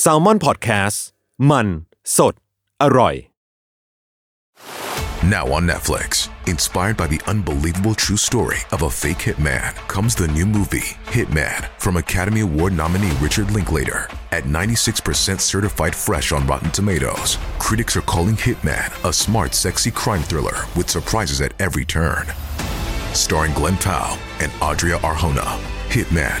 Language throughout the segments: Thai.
แซลมอนพอดแคสต์มันสดอร่อย Now on Netflix, inspired by the unbelievable true story of a fake hitman, comes the new movie, Hitman, from Academy Award nominee Richard Linklater. At 96% certified fresh on Rotten Tomatoes, critics are calling Hitman a smart, sexy crime thriller with surprises at every turn. Starring Glenn Powell and Adria Arjona, Hitman.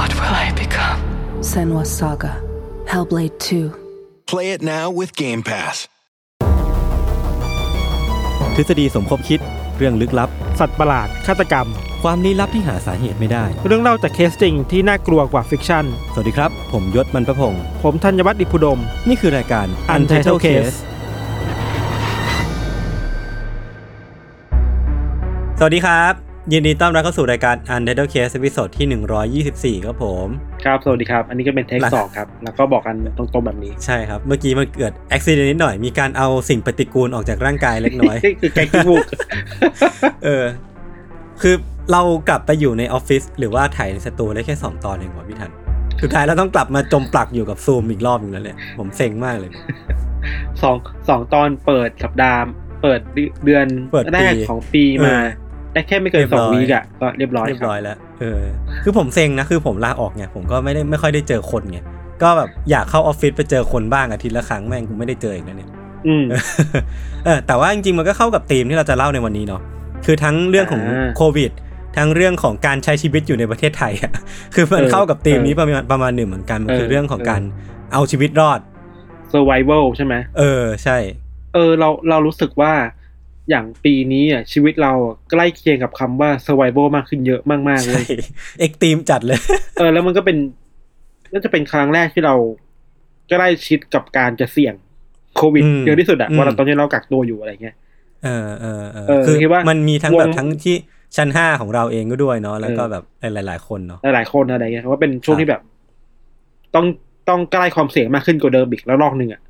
What will I become? Senua's Saga. Hellblade 2. Play it now with Game Pass. ทฤษฎีสมคบคิด เรื่องลึกลับ สัตว์ประหลาด ฆาตกรรม ความลี้ลับที่หาสาเหตุไม่ได้ เรื่องเล่าจากเคสจริงที่น่ากลัวกว่า fiction สวัสดีครับ ผมยชญ์ บรรพพงศ์ผมธัญวัฒน์อิพภูดม นี่คือรายการ Untitled Case สวัสดีครับ ยินดีต้อนรับเข้าสู่รายการ Untitled Case ตอนที่ 124 ครับผม ครับ สวัสดีครับ อันนี้ก็เป็นเทคหลังสองครับ แล้วก็บอกกันตรงๆแบบนี้ ใช่ครับ เมื่อกี้มันเกิดอุบิเหตุนิดหน่อย มีการเอาสิ่งปฏิกูลออกจากร่างกายเล็กน้อยนี่คือแกงขี้มูกเออ คือเรากลับไปอยู่ในออฟฟิศหรือว่าถ่ายในสตูได้แค่ 2 ตอนเองวะพี่ทัน สุดท้ายเราต้องกลับมาจมปลักอยู่กับซูมอีกรอบหนึงแล้วเนี่ย ผมเซ็งมากเลยสองสองตอนเปิดสัปดาห์ เปิดเดือนเปิดปีแรกของปีมาเออ ได้แค่ไม่เกินเรียบสร้องอยวีกอะก็เรียบร้อยเรียบครับร้อยแล้วเออคือผมเซ็งนะคือผมลาออกไงผมก็ไม่ได้ไม่ค่อยได้เจอคนไงก็แบบอยากเข้าออฟฟิศไปเจอคนบ้างอาทิตย์ละครั้งแม่งกูไม่ได้เจออีกแล้วเนี่ยอืมเออแต่ว่าจริงๆมันก็เข้ากับธีมที่เราจะเล่าในวันนี้เนาะคือทั้งเรื่องของอ่าโควิดทั้งเรื่องของการใช้ชีวิตอยู่ในประเทศไทยอะคือมันเออเข้ากับธีมนี้เออประมาณประมาณหนึ่งเหมือนกันมันคือเออเรื่องของเออการเอาชีวิตรอด survival ใช่ไหมเออใช่ เออเราเรารู้สึกว่า อย่างปีนี้อะชีวิตเราอะใกล้เคียงกับคำว่า survival มากขึ้นเยอะมากๆเลใช่ยเอกตีมจัดเลย เออ แล้วมันก็เป็นน่าจะเป็นครั้งแรกที่เราใกล้ชิดกับการจะเสี่ยงโควิดอืมเยอะที่สุดอะอืมว่าเราตอนนี้เรากักตัวอยู่อะไรเงี้ยเออเออเออเออคือคิดว่ามันมีทั้งวงแบบทั้งที่ชั้นห้าของเราเองก็ด้วยเนาะแล้วก็เออแบบหลาย ๆ คนเนาะหลายๆคนอะไรเงี้ยว่าเป็นช่วงครับที่แบบ ต้องต้องใกล้ความเสี่ยงมากขึ้นกว่าเดิมอีกแล้วรอบหนึ่งอะ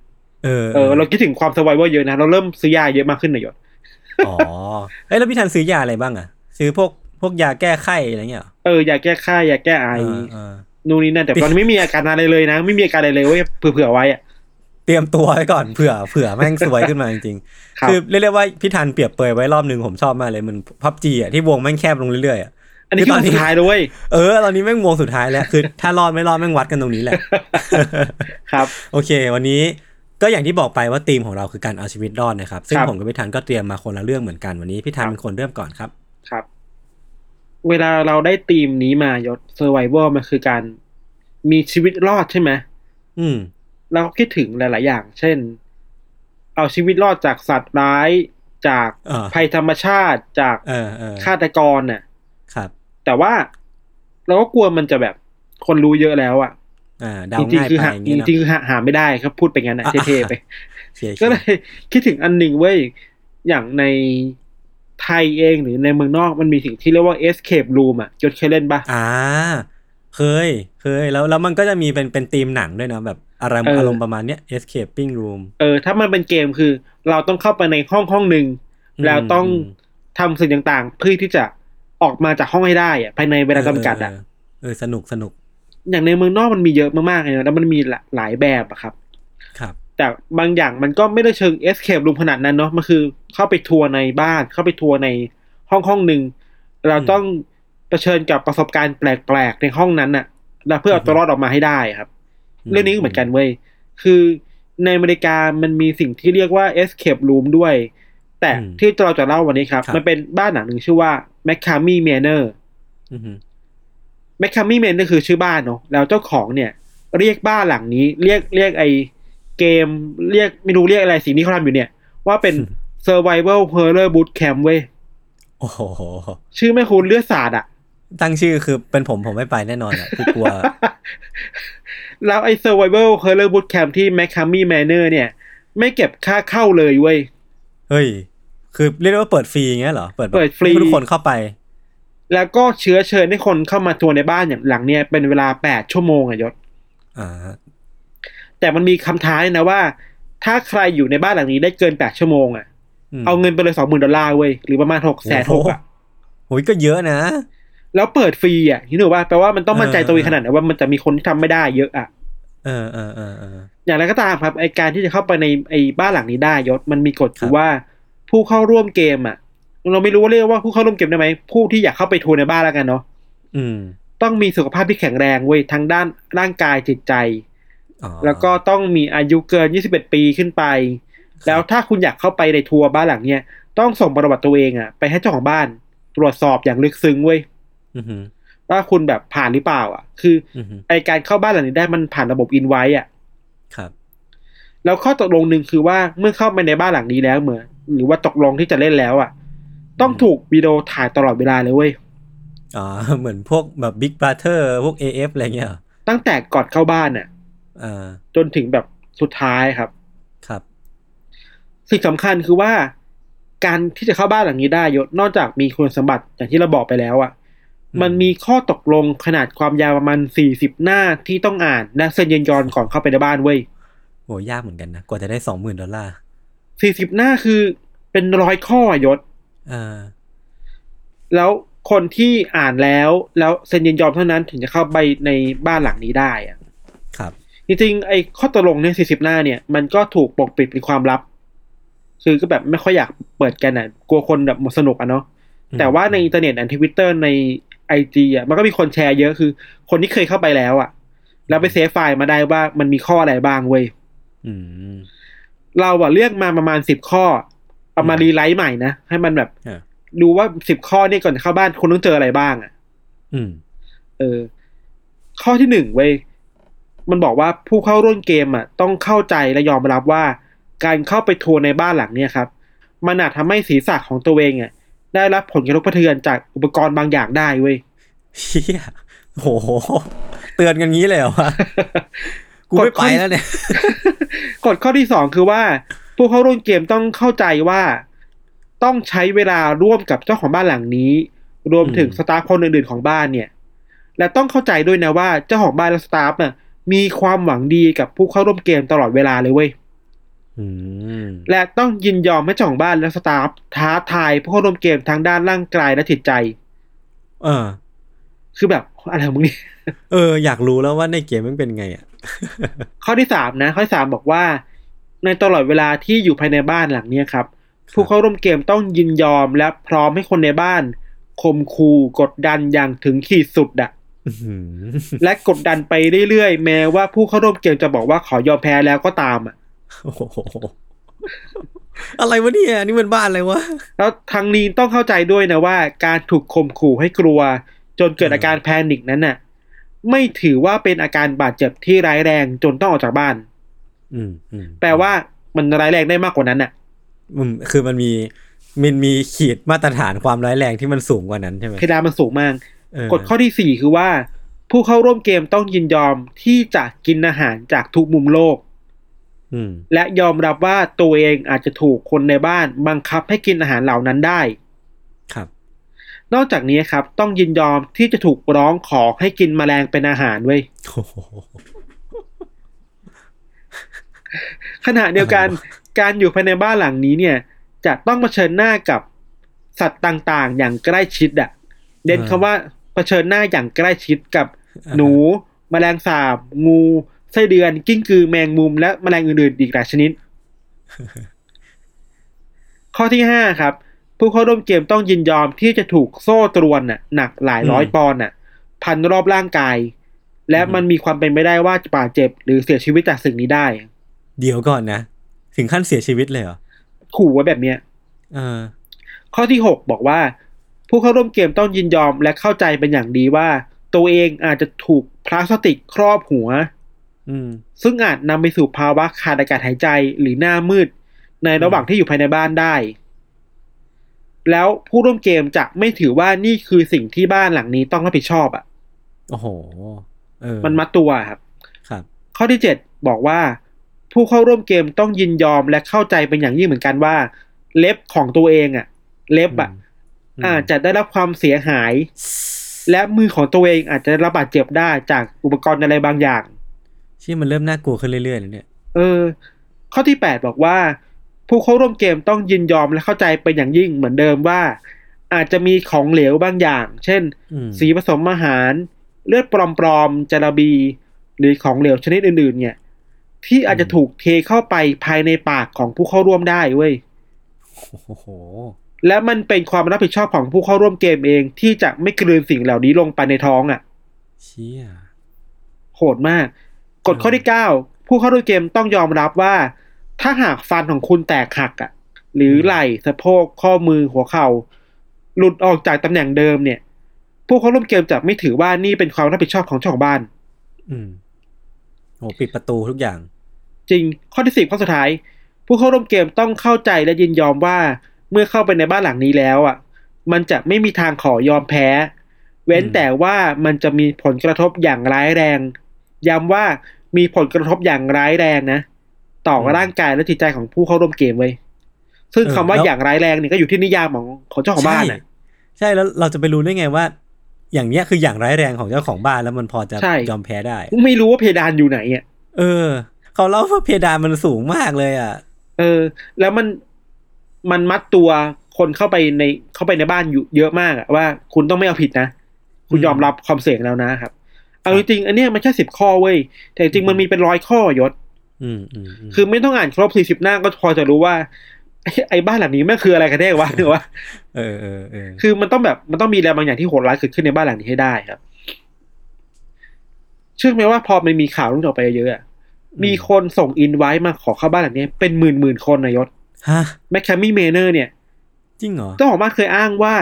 เออเออเราคิดถึงความ survival เยอะนะเราเริ่มซื้อยาเยอะมากขึ้นหน่อยยศ อ๋อเอ้ยแล้วพี่ทันซื้อยาอะไรบ้างอะซื้อพวกพวกยาแก้ไข้อะไรเงี้ยเหรอเออยาแก้ไข้ยาแก้ไอเออเออนู่นนี่นั่นแต่ตอนนี้ไม่มีอาการอะไรเลยนะ ไม่มีอาการอะไรเลยเว้ยเผื่อๆไว้อะเตรียมตัวไว้ก่อนเผื่อเผื่อแม่งสวยขึ้นมาจริงครับๆคือเรียกได้ว่าพี่ทันเปรียบเปรยไว้รอบหนึ่งผมชอบมากเลยมันพับจีอะที่วงแม่งแคบลงเรื่อยๆอะอันนี้คือคือตอนนี้สุดท้ายเลยเว้ยเออ ตอนนี้แม่งวงสุดท้ายแล้ว คือ ถ้ารอดไม่รอดแม่งวัดกันตรงนี้แหละ ครับ โอเค วันนี้ ก็อย่างที่บอกไปว่าธีมของเราคือการเอาชีวิตรอดนะครับ ซึ่งครับผมกับพี่ทันก็เตรียมมาคนละเรื่องเหมือนกันวันนี้พี่ทันครับเป็นคนเริ่มก่อนครับครับ เวลาเราได้ธีมนี้มายศ survival มันคือการมีชีวิตรอดใช่ไหมอืมเราก็คิดถึงหลาย ๆ อย่าง เช่น เอาชีวิตรอดจากสัตว์ร้าย จากอ่าภัยธรรมชาติจากเออเออฆาตกรน่ะ ครับ แต่ว่าเราก็กลัวมันจะแบบคนรู้เยอะแล้วอะ อ่าเดาจริงง่ายๆคือไปหาอย่างจงี้เนาะริงๆคือหาหาไม่ได้ครับพูดไปงั้นนะอะเท่ๆไปเชียร์ก็เลยคิดถึงอันหนึ่งเว้ยอย่างในไทยเองหรือในเมืองนอกมันมีสิ่งที่เรียกว่า escape room อะจดเคยเล่นปะอ่า เคย เคย แล้วแล้วมันก็จะมีเป็นเป็นธีมหนังด้วยนะแบบอารมณ์เออออารมณ์ประมาณเนี้ย escaping room เออ ถ้ามันเป็นเกมคือ เราต้องเข้าไปในห้องห้องหนึ่งอืมแล้วต้องอืมทำสิ่งต่างๆ เพื่อที่จะออกมาจากห้องให้ได้อะภายในเวลาจำกัดอะเเเออสนุกสนุก อย่างในเมืองนอกมันมีเยอะมากๆเลยนะแล้วมันมีหลาหลายแบบอะครับ ครับ แต่บางอย่างมันก็ไม่ได้เชิง escape room ขนาดนั้นเนาะมันคือเข้าไปทัวร์ในบ้านเข้าไปทัวร์ในห้องห้องหนึ่งเราต้องเผชิญกับประสบการณ์แปลกๆในห้องนั้นน่ะแล้วเพื่อเอาตัวรอดออกมาให้ได้ครับ เรื่องนี้ก็เหมือนกันเว้ยคือในอเมริกามันมีสิ่งที่เรียกว่า escape room ด้วย แต่อืมที่เราจะเล่าวันนี้ครับครับ มันเป็นบ้านหลังหนึ่งชื่อว่า m c c a m i Manor อือหือ m c c a m i Manor คือชื่อบ้านเนาะแล้วเจ้าของเนี่ยเรียกบ้านหลังนี้ เรียกเรียกไอเกมเรียกไม่รู้เรียกอะไรสิ่งที่เขาทำอยู่เนี่ย ว่าเป็น survival horror boot camp เว้ยโอ้โหชื่อไม่คุ้นเลือดสาดอะตั้งชื่อคือเป็นผมผมไม่ไปแน่นอนอะคือกลัว แล้วไอ้ survival horror boot camp ที่ m c c a m m y Manor เนี่ย ไม่เก็บค่าเข้าเลยเว้ย เฮ้ย คือเรียกได้ว่าเปิดฟรีอย่างเงี้ยเหรอ เปิดแบบเปิดฟรีให้ทุกคนเข้าไป แล้วก็เชื้อเชิญให้คนเข้ามาทัวร์ในบ้านอย่างหลังเนี่ยเป็นเวลาแปดชั่วโมงอะยศอ่าแต่มันมีคำท้ายนะว่า ถ้าใครอยู่ในบ้านหลังนี้ได้เกินแปดชั่วโมงอะมเอาเงินไปเลยสองหมื่นดอลลาร์เว้ยหรือประมาณหกแสนหกอะโหยก็เยอะนะ แล้วเปิดฟรีอะนี่หนูว่าแปลว่ามันต้องมั่นใจเออตัวเองขนาดไหนว่ามันจะมีคนที่ทำไม่ได้เยอะอะเออเออเออเอออย่างไรก็ตามครับไอการที่จะเข้าไปในไอบ้านหลังนี้ได้ยศมันมีกฎคคืรัอบว่า ผู้เข้าร่วมเกมอะ เราไม่รู้ว่าเรียกว่าผู้เข้าร่วมเกมได้ไหมผู้ที่อยากเข้าไปทัวร์ในบ้านแล้วกันเนาะอืมต้องมีสุขภาพที่แข็งแรงเว้ยทั้งด้านร่างกายจิตใจอ๋อแล้วก็ต้องมีอายุเกิน 21 ปีขึ้นไป แล้วถ้าคุณอยากเข้าไปในทัวร์บ้านหลังเนี้ยต้องส่งประวัติตัวเองอะไปให้เจ้าของบ้าน ตรวจสอบอย่างลึกซึ้งเว้ยอือหือว่าคุณแบบผ่านหรือเปล่า อะคืออือหือไอการเข้าบ้านหลังนี้ได้มันผ่านระบบอินไว้อะ ครับ แล้วข้อตกลงหนึ่งคือว่าเมื่อเข้าไปในบ้านหลังนี้แล้วเหมือนหรือว่าตกลงที่จะเล่นแล้วอะ ต้องถูกวิดีโอถ่ายตลอดเวลาเลยเว้ยอ๋อเหมือนพวกแบบบิ๊กบ r เ t อร์พวก AF อะไรเงี้ยเหรอตั้งแต่ก่อนเข้าบ้านอะอ่าจนถึงแบบสุดท้ายครับ ครับ สิ่งสำคัญคือว่า การที่จะเข้าบ้านหลังนี้ได้ยศนอกจากมีคุณสมบัติอย่างที่เราบอกไปแล้วอะอืมมันมีข้อตกลงขนาดความยาวประมาณสี่สิบหน้าที่ต้องอ่านและเซ็นยินยอมก่อนเข้าไปในบ้านเว้ยโหยากเหมือนกันนะ กว่าจะได้สองหมื่นดอลลาร์สี่สิบหน้าคือเป็นร้อยข้อยศอ่า แล้วคนที่อ่านแล้วแล้วเซ็นยินยอมเท่านั้นถึงจะเข้าไปในบ้านหลังนี้ได้อะครับ จริงๆไอ้ข้อตกลงเนี่ยสี่สิบหน้าเนี่ย มันก็ถูกปกปิดเป็นความลับ คือก็แบบไม่ค่อยอยากเปิดกันอะ กลัวคนแบบหมดสนุกอะเนาะอืมแต่ว่าในอินเทอร์เน็ตในทวิตเตอร์ในไอจีอะมันก็มีคนแชร์เยอะคือ คนที่เคยเข้าไปแล้วอะ แล้วไป save ไฟล์มาได้ว่ามันมีข้ออะไรบ้างเว้ยอืมเราอะเลือกมาประมาณสิบข้อ เอามารีไลท์ใหม่นะ ให้มันแบบอ่าดูว่าสิบข้อเนี่ยก่อนจะเข้าบ้านคุณต้องเจออะไรบ้างอะอืม เออ ข้อที่หนึ่งเว้ยมันบอกว่าผู้เข้าร่วมเกมอะ ต้องเข้าใจและยอมรับว่า การเข้าไปทัวร์ในบ้านหลังเนี่ยครับ มันอาจทำให้ศีรษะของตัวเองอะได้รับผลกระทบกระเทือนจากอุปกรณ์บางอย่างได้เว้ยเฮียโห เตือนกันงี้เลยเหรอวะกูไม่ไปแล้วเนี่ยกฎข้อที่สองคือว่า ผู้เข้าร่วมเกมต้องเข้าใจว่า ต้องใช้เวลาร่วมกับเจ้าของบ้านหลังนี้ รวมถึงอืมสตาฟคนอื่นๆของบ้านเนี่ย และต้องเข้าใจด้วยนะว่าเจ้าของบ้านและสตาฟน่ะมีความหวังดีกับผู้เข้าร่วมเกมตลอดเวลาเลยเว้ยอืมและต้องยินยอมให้เจ้าของบ้านและสตาฟท้าทายผู้เข้าร่วมเกมทางด้านร่างกายและจิตใจ เออ คือแบบอะไรของมึงเนี่ยเออ อยากรู้แล้วว่าในเกมมันเป็นไงอะ ข้อที่สามนะ ข้อที่สามบอกว่า ในตลอดเวลาที่อยู่ภายในบ้านหลังเนี้ยครับ ผู้เข้าร่วมเกมต้องยินยอมและพร้อมให้คนในบ้านข่มขู่กดดันอย่างถึงขีดสุดอะอื้อหือและกดดันไปเรื่อยๆ แม้ว่าผู้เข้าร่วมเกมจะบอกว่าขอยอมแพ้แล้วก็ตามอะโอ้โหอะไรวะเนี่ยนี่มันบ้านอะไรวะ แล้วทางนี้ต้องเข้าใจด้วยนะว่า การถูกข่มขู่ให้กลัว จนเกิดอาการแพนิคนั้นน่ะ ไม่ถือว่าเป็นอาการบาดเจ็บที่ร้ายแรงจนต้องออกจากบ้าน อืมอืมแปลว่ามันร้ายแรงได้มากกว่านั้นน่ะอืมคือมันมีมันมีขีดมาตรฐานความร้ายแรงที่มันสูงกว่านั้นใช่ไหมเพดานมันสูงมากเออกฎข้อที่สี่คือว่า ผู้เข้าร่วมเกมต้องยินยอมที่จะกินอาหารจากทุกมุมโลกอืมและยอมรับว่าตัวเองอาจจะถูกคนในบ้านบังคับให้กินอาหารเหล่านั้นได้ครับ นอกจากนี้ครับ ต้องยินยอมที่จะถูกร้องขอให้กินแมลงเป็นอาหารเว้ย โอ้โห ขณะเดียวกันการอยู่ภายในบ้านหลังนี้เนี่ย จะต้องเผชิญหน้ากับสัตว์ต่างๆ อย่างใกล้ชิดอะเด่นคำว่าเผชิญหน้าอย่างใกล้ชิดกับหนูแมลงสาบ งูไส้เดือน กิ้งกือแมงมุม และแมลงอื่นๆอีกหลายชนิด ข้อที่ห้าครับ ผู้เข้าร่วมเกมต้องยินยอมที่จะถูกโซ่ตรวนน่ะหนักหลายร้อยปอนด์น่ะ พันรอบร่างกาย และมันมีความเป็นไปได้ว่าจะบาดเจ็บ หรือเสียชีวิตจากสิ่งนี้ได้ เดี๋ยวก่อนนะ ถึงขั้นเสียชีวิตเลยเหรอ ขู่ไว้แบบเนี้ยเออ ข้อที่หกบอกว่า ผู้เข้าร่วมเกมต้องยินยอมและเข้าใจเป็นอย่างดีว่า ตัวเองอาจจะถูกพลาสติกครอบหัว อืม ซึ่งอาจนำไปสู่ภาวะขาดอากาศหายใจหรือหน้ามืด ในระหว่างที่อยู่ภายในบ้านได้ แล้วผู้ร่วมเกมจะไม่ถือว่านี่คือสิ่งที่บ้านหลังนี้ต้องรับผิดชอบอะ่ะ โอ้โห เออ มันมัดตัวอะครับ ครับ ข้อที่เจ็ดบอกว่า ผู้เข้าร่วมเกมต้องยินยอมและเข้าใจเป็นอย่างยิ่งเหมือนกันว่า เล็บของตัวเองอะเล็บอะอืมอาจจะได้รับความเสียหาย และมือของตัวเองอาจจะได้รับบาดเจ็บได้จากอุปกรณ์อะไรบางอย่างชี่มันเริ่มน่ากลัวขึ้นเรื่อยๆแล้วเนี่ย เออ ข้อที่แปดบอกว่า ผู้เข้าร่วมเกมต้องยินยอมและเข้าใจเป็นอย่างยิ่งเหมือนเดิมว่า อาจจะมีของเหลวบางอย่าง เช่นอืมสีผสมอาหาร เลือดปลอมๆจาระบี หรือของเหลวชนิดอื่นๆ เนี่ย ที่อาจจะถูกเทเข้าไปภายในปากของผู้เข้าร่วมได้เว้ยโอ้โหและมันเป็นความรับผิดชอบของผู้เข้าร่วมเกมเองที่จะไม่กลืนสิ่งเหล่านี้ลงไปในท้องอะเชี่ยโหดมาก กฎข้อที่เก้าผู้เข้าร่วมเกมต้องยอมรับว่า ถ้าหากฟันของคุณแตกหักอะ หรือไหล่สะโพกข้อมือหัวเข่า หลุดออกจากตำแหน่งเดิมเนี่ย ผู้เข้าร่วมเกมจะไม่ถือว่านี่เป็นความรับผิดชอบของเจ้าของบ้าน อืม โหปิดประตูทุกอย่าง จริงข้อที่สิบข้อสุดท้าย ผู้เข้าร่วมเกมต้องเข้าใจและยินยอมว่าเมื่อเข้าไปในบ้านหลังนี้แล้วอะ มันจะไม่มีทางขอยอมแพ้ เว้นอืมแต่ว่ามันจะมีผลกระทบอย่างร้ายแรง ย้ำว่ามีผลกระทบอย่างร้ายแรงนะ ต่อร่างกายและจิตใจของผู้เข้าร่วมเกมไว้ยซึ่งคำว่าอย่างร้ายแรงเนี่ยก็อยู่ที่นิยามของของเจ้าของบ้านใช่น่ะใช่แล้วเราจะไปรู้ได้ไงว่า อย่างเนี้ยคืออย่างร้ายแรงของเจ้าของบ้านแล้วมันพอจะใช่ยอมแพ้ได้ ไม่รู้ว่าเพดานอยู่ไหนอะเออ เขาเล่าว่าเพดานมันสูงมากเลยอะ เออ แล้วมันมันมัดตัวคนเข้าไปในเข้าไปในบ้านอยู่เยอะมากอะว่าคุณต้องไม่เอาผิดนะ คุณอืมยอมรับความเสี่ยงแล้วนะครับ เอาจริงๆอันเนี้ยมันแค่สิบข้อเว้ย แต่จริงๆมันมีเป็นร้อยข้อยศอืมอืมมคือไม่ต้องอ่านครบสี่สิบหน้าก็พอจะรู้ว่า ไอ้ไอ้บ้านหลังนี้แม่งคืออะไรกันแน่วะหรือว่าเออเออเออคือมันต้องแบบมันต้องมีอะไรบางอย่างที่โหดร้ายเกิดขึ้นในบ้านหลังนี้ให้ได้ครับ เชื่อไหมว่าพอมันมีข่าวรุ่นต่อไปเยอะๆอะมีคนส่งอินไว้มาขอเข้าบ้านหลังนี้เป็นหมื่นหมื่นๆคนนายศฮะ McKamey Manor เนี่ย จริงเหรอเจ้าของบ้านเคยอ้างว่า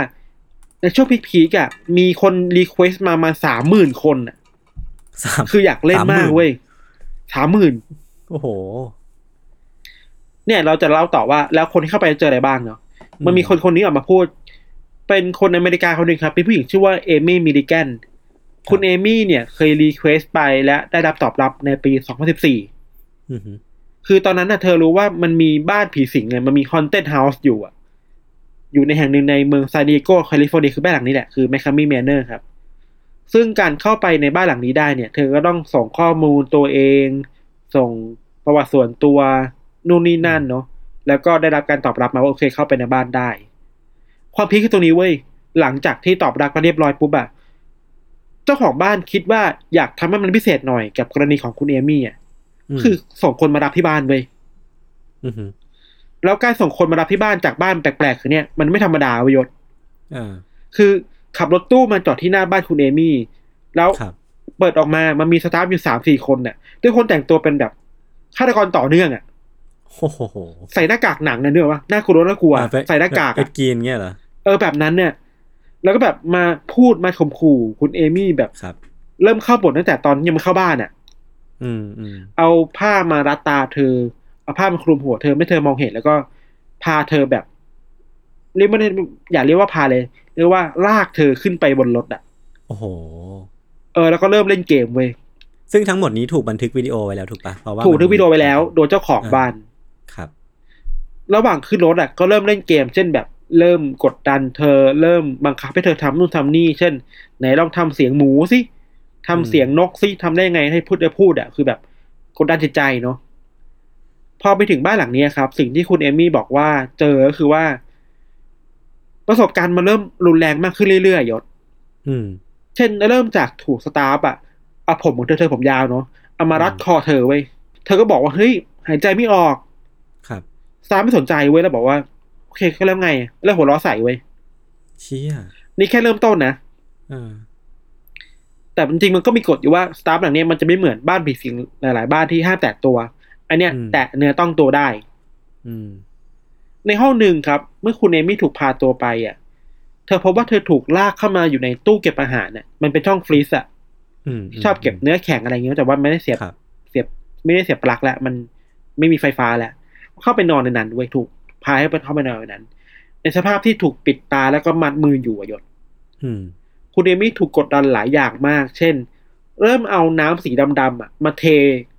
ในช่วงพีคๆอะมีคน request มามาสามหมื่นคนอะสามคืออยากเล่นมาก30,000เว้ยสามหมื่นโอ้โห เนี่ยเราจะเล่าต่อว่าแล้วคนที่เข้าไปเจออะไรบ้างเนาะมันมีคนคนนี้ออกมาพูด เป็นคนอเมริกาคนหนึ่งครับ เป็นผู้หญิงชื่อว่าเอมี่มิลิแกนคุณเอมี่เนี่ยเคย request ไปและได้รับตอบรับในปี2014อือหือคือตอนนั้นน่ะเธอรู้ว่ามันมีบ้านผีสิงไงมันมี haunted house อยู่อะ อยู่ในแห่งหนึ่งในเมืองซานดิเอโกแคลิฟอร์เนียคือบ้านหลังนี้แหละ คือ McKamey Manor ครับ ซึ่งการเข้าไปในบ้านหลังนี้ได้เนี่ย เธอก็ต้องส่งข้อมูลตัวเอง ส่งประวัติส่วนตัว นู่นนี่นั่นเนาะแล้วก็ได้รับการตอบรับมาว่าโอเคเข้าไปในบ้านได้ ความพีคคือตรงนี้เว้ยหลังจากที่ตอบรับมาเรียบร้อยปุ๊บอะเจ้าของบ้านคิดว่าอยากทำให้มันพิเศษหน่อยกับกรณีของคุณเอมี่อะมคือส่งคนมารับที่บ้านเว้ยอือหือแล้วการส่งคนมารับที่บ้านจากบ้านแปลกๆคือเนี่ยมันไม่ธรรมดาเวยยศอ่าคือขับรถตู้มาจอดที่หน้าบ้านคุณเอมี่ แล้วครับเปิดออกมามันมีสตาฟอยู่สามสี่คนน่ะด้วยคนแต่งตัวเป็นแบบฆาตกรต่อเนื่องอะโอ้โห ใส่หน้ากากหนังนะเนื้อวะน่ากลัวน่ากลัวอะไปใส่หน้ากากไปอะกินเงี้ยเหรอเออแบบนั้นเนี่ย แล้วก็แบบมาพูดมาข่มขู่คุณเอมี่แบบครับ เริ่มเข้าบทตั้งแต่ตอนยังไม่เข้าบ้านอะ อืมอืมเอาผ้ามารัดตาเธอ เอาผ้ามาคลุมหัวเธอไม่เธอมองเห็นแล้วก็พาเธอแบบเรียกไม่ได้อย่าเรียกว่าพาเลยเรียกว่าลากเธอขึ้นไปบนรถอะ โอ้โห เออ แล้วก็เริ่มเล่นเกมเว้ยซึ่งทั้งหมดนี้ถูกบันทึกวิดีโอไว้แล้วถูกปะเพราะว่าถูกมันทึกวิดีโอไว้แล้ว โดยเจ้าของบ้าน ครับ ระหว่างขึ้นรถอะก็เริ่มเล่นเกม เช่นแบบเริ่มกดดันเธอ เริ่มบังคับให้เธอทำนู่นทำนี่ เช่น ไหนลองทำเสียงหมูสิทำเสียงนกสิทำได้ยังไงให้พูดได้พูดอะคือแบบกดดันจิตใจเนาะพอไปถึงบ้านหลังเนี้ยครับ สิ่งที่คุณเอมี่บอกว่าเจอก็คือว่า ประสบการณ์มันเริ่มรุนแรงมากขึ้นเรื่อยๆยศอืมเช่นเริ่มจากถูกสตาฟอะเอาผมของเธอเธอผมยาวเนาะเอามารัดอืมคอเธอไว้ยเธอก็บอกว่าเฮ้ยหายใจไม่ออก ครับสตาฟไม่สนใจเว้ยแล้วบอกว่าโอเคก็แล้วไง แล้วหัวเราะใส่เว้ยเชี่ยนี่แค่เริ่มต้นนะเออแต่จริงๆมันก็มีกฎอยู่ว่าสตาฟหลังเนี้ยมันจะไม่เหมือนบ้านผีสิงหลาย ๆ บ้านที่ห้ามแตะตัว อันเนี้ยอืมแตะเนื้อต้องตัวได้ อืมในห้องหนึ่งครับ เมื่อคุณเอมี่ถูกพาตัวไปอะ เธอพบว่าเธอถูกลากเข้ามาอยู่ในตู้เก็บอาหารน่ะมันเป็นช่องฟรีซอะอืมที่ชอบเก็บเนื้อแข็งอะไรอย่างเงี้ยแต่ว่าไม่ได้เสียบครับเสียบ ไม่ได้เสียบปลั๊กแล้วมันไม่มีไฟฟ้าแล้ว เข้าไปนอนในนั้นเว้ยถูกพาให้ไปเข้าไปนอนในนั้น ในสภาพที่ถูกปิดตาแล้วก็มัดมืออยู่อะยศอืมคุณเอมี่ถูกกดดันหลายอย่างมาก เช่น เริ่มเอาน้ำสีดำๆอะมาเท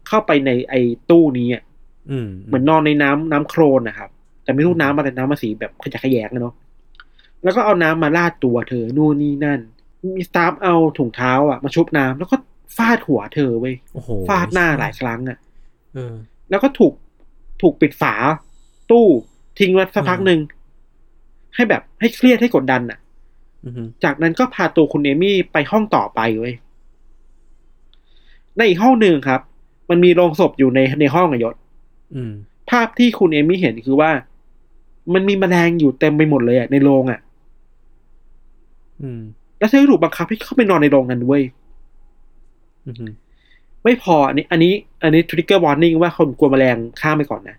เข้าไปในไอ้ตู้นี้อะอืมเหมือนนอนในน้ำน้ำโครนนะครับ แต่ไม่รู้น้ำอะไรน้ำมาสีแบบขยะแขยงอะเนาะแล้วก็เอาน้ำมาลาดตัวเธอนู่นนี่นั่น มีสตาฟเอาถุงเท้าอะมาชุบน้ำแล้วก็ฟาดหัวเธอเว้ยโอ้โหฟาดหน้าหลายครั้งอะเออแล้วก็ถูก ถูกปิดฝา ตู้ทิ้งไว้สักพักอืมหนึ่ง ให้แบบให้เครียดให้กดดันอะอือฮึจากนั้นก็พาตัวคุณเอมี่ไปห้องต่อไปเว้ยในอีกห้องหนึ่งครับ มันมีโลงศพอยู่ในในห้องอะยศอืมภาพที่คุณเอมี่เห็นคือว่า มันมีแมลงอยู่เต็มไปหมดเลยอะในโลงอะอืมแล้วเธอก็ถูกบังคับให้เข้าไปนอนในโลงนั้นเว้ยอือฮึ ไม่พออันนี้ อันนี้ อันนี้ทริกเกอร์วอร์นิ่งว่าคนกลัวแมลงข้ามไปก่อนนะ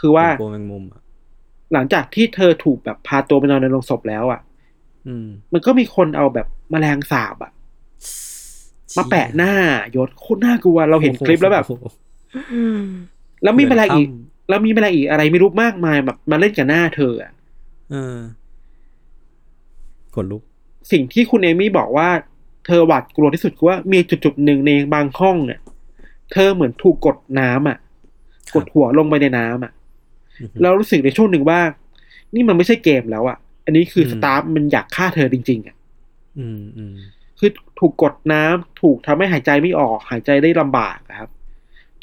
คือว่า กลัวแมงมุมอะหลังจากที่เธอถูกแบบพาตัวไปนอนในโรงศพแล้วอะอืมมันก็มีคนเอาแบบแมลงสาบอะมาแปะหน้ายศโคตรน่ากลัว เราเห็นคลิปแล้วแบบโอ้โหแล้วมีแมลงอีกเหมือนถ้แล้วมีแมลงอีกอะไรไม่รู้มากมายแบบมาเล่นกับหน้าเธออะเออขนลุก สิ่งที่คุณเอมี่บอกว่าเธอหวาดกลัวที่สุดคือว่ามีจุดจุดๆหนึ่งในบางห้องเนี่ย เธอเหมือนถูกกดน้ำอะครักบดหัวลงไปในน้ำอะอือฮึแล้วรู้สึกในช่วงหนึ่งว่า นี่มันไม่ใช่เกมแล้วอะ อันนี้คืออมสตาฟมันอยากฆ่าเธอจริง ๆอะอืมอืมคือถูกกดน้ำถูกทำให้หายใจไม่ออก หายใจได้ลำบากอะครับ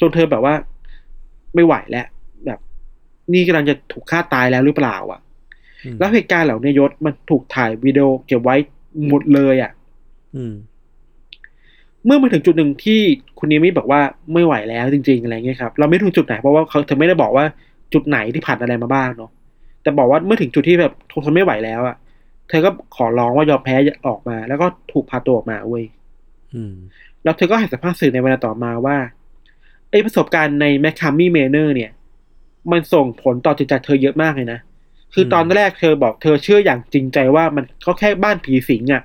จนเธอแบบว่า ไม่ไหวแล้วแบบ นี่กำลังจะถูกฆ่าตายแล้วหรือเปล่า อะอืมแล้วเหตุการณ์เหล่านี้ยศมันถูกถ่ายวิดีโอเก็บไว้หมดเลยอะ อืม เมื่อมาถึงจุดหนึ่งที่คุณเนมี่บอกว่าไม่ไหวแล้วจริง ๆอะไรเงี้ยครับเราไม่รู้จุดไหนเพราะว่าเขาเธอไม่ได้บอกว่าจุดไหนที่ผ่านอะไรมาบ้างเนาะแต่บอกว่าเมื่อถึงจุดที่แบบทนทนไม่ไหวแล้วอะเธอก็ขอร้องว่ายอมแพ้ออกมา แล้วก็ถูกพาตัวออกมาเว้ยอืมแล้วเธอก็ให้สัมภาษณ์สื่อในเวลาต่อมาว่าไอ้ประสบการณ์ในแมคคามี่เมเนอร์เนี่ย มันส่งผลต่อจิตใจเธอเยอะมากเลยนะ คือตอนแรกเธอบอกเธอเชื่ออย่างจริงใจว่ามันก็แค่บ้านผีสิงอะ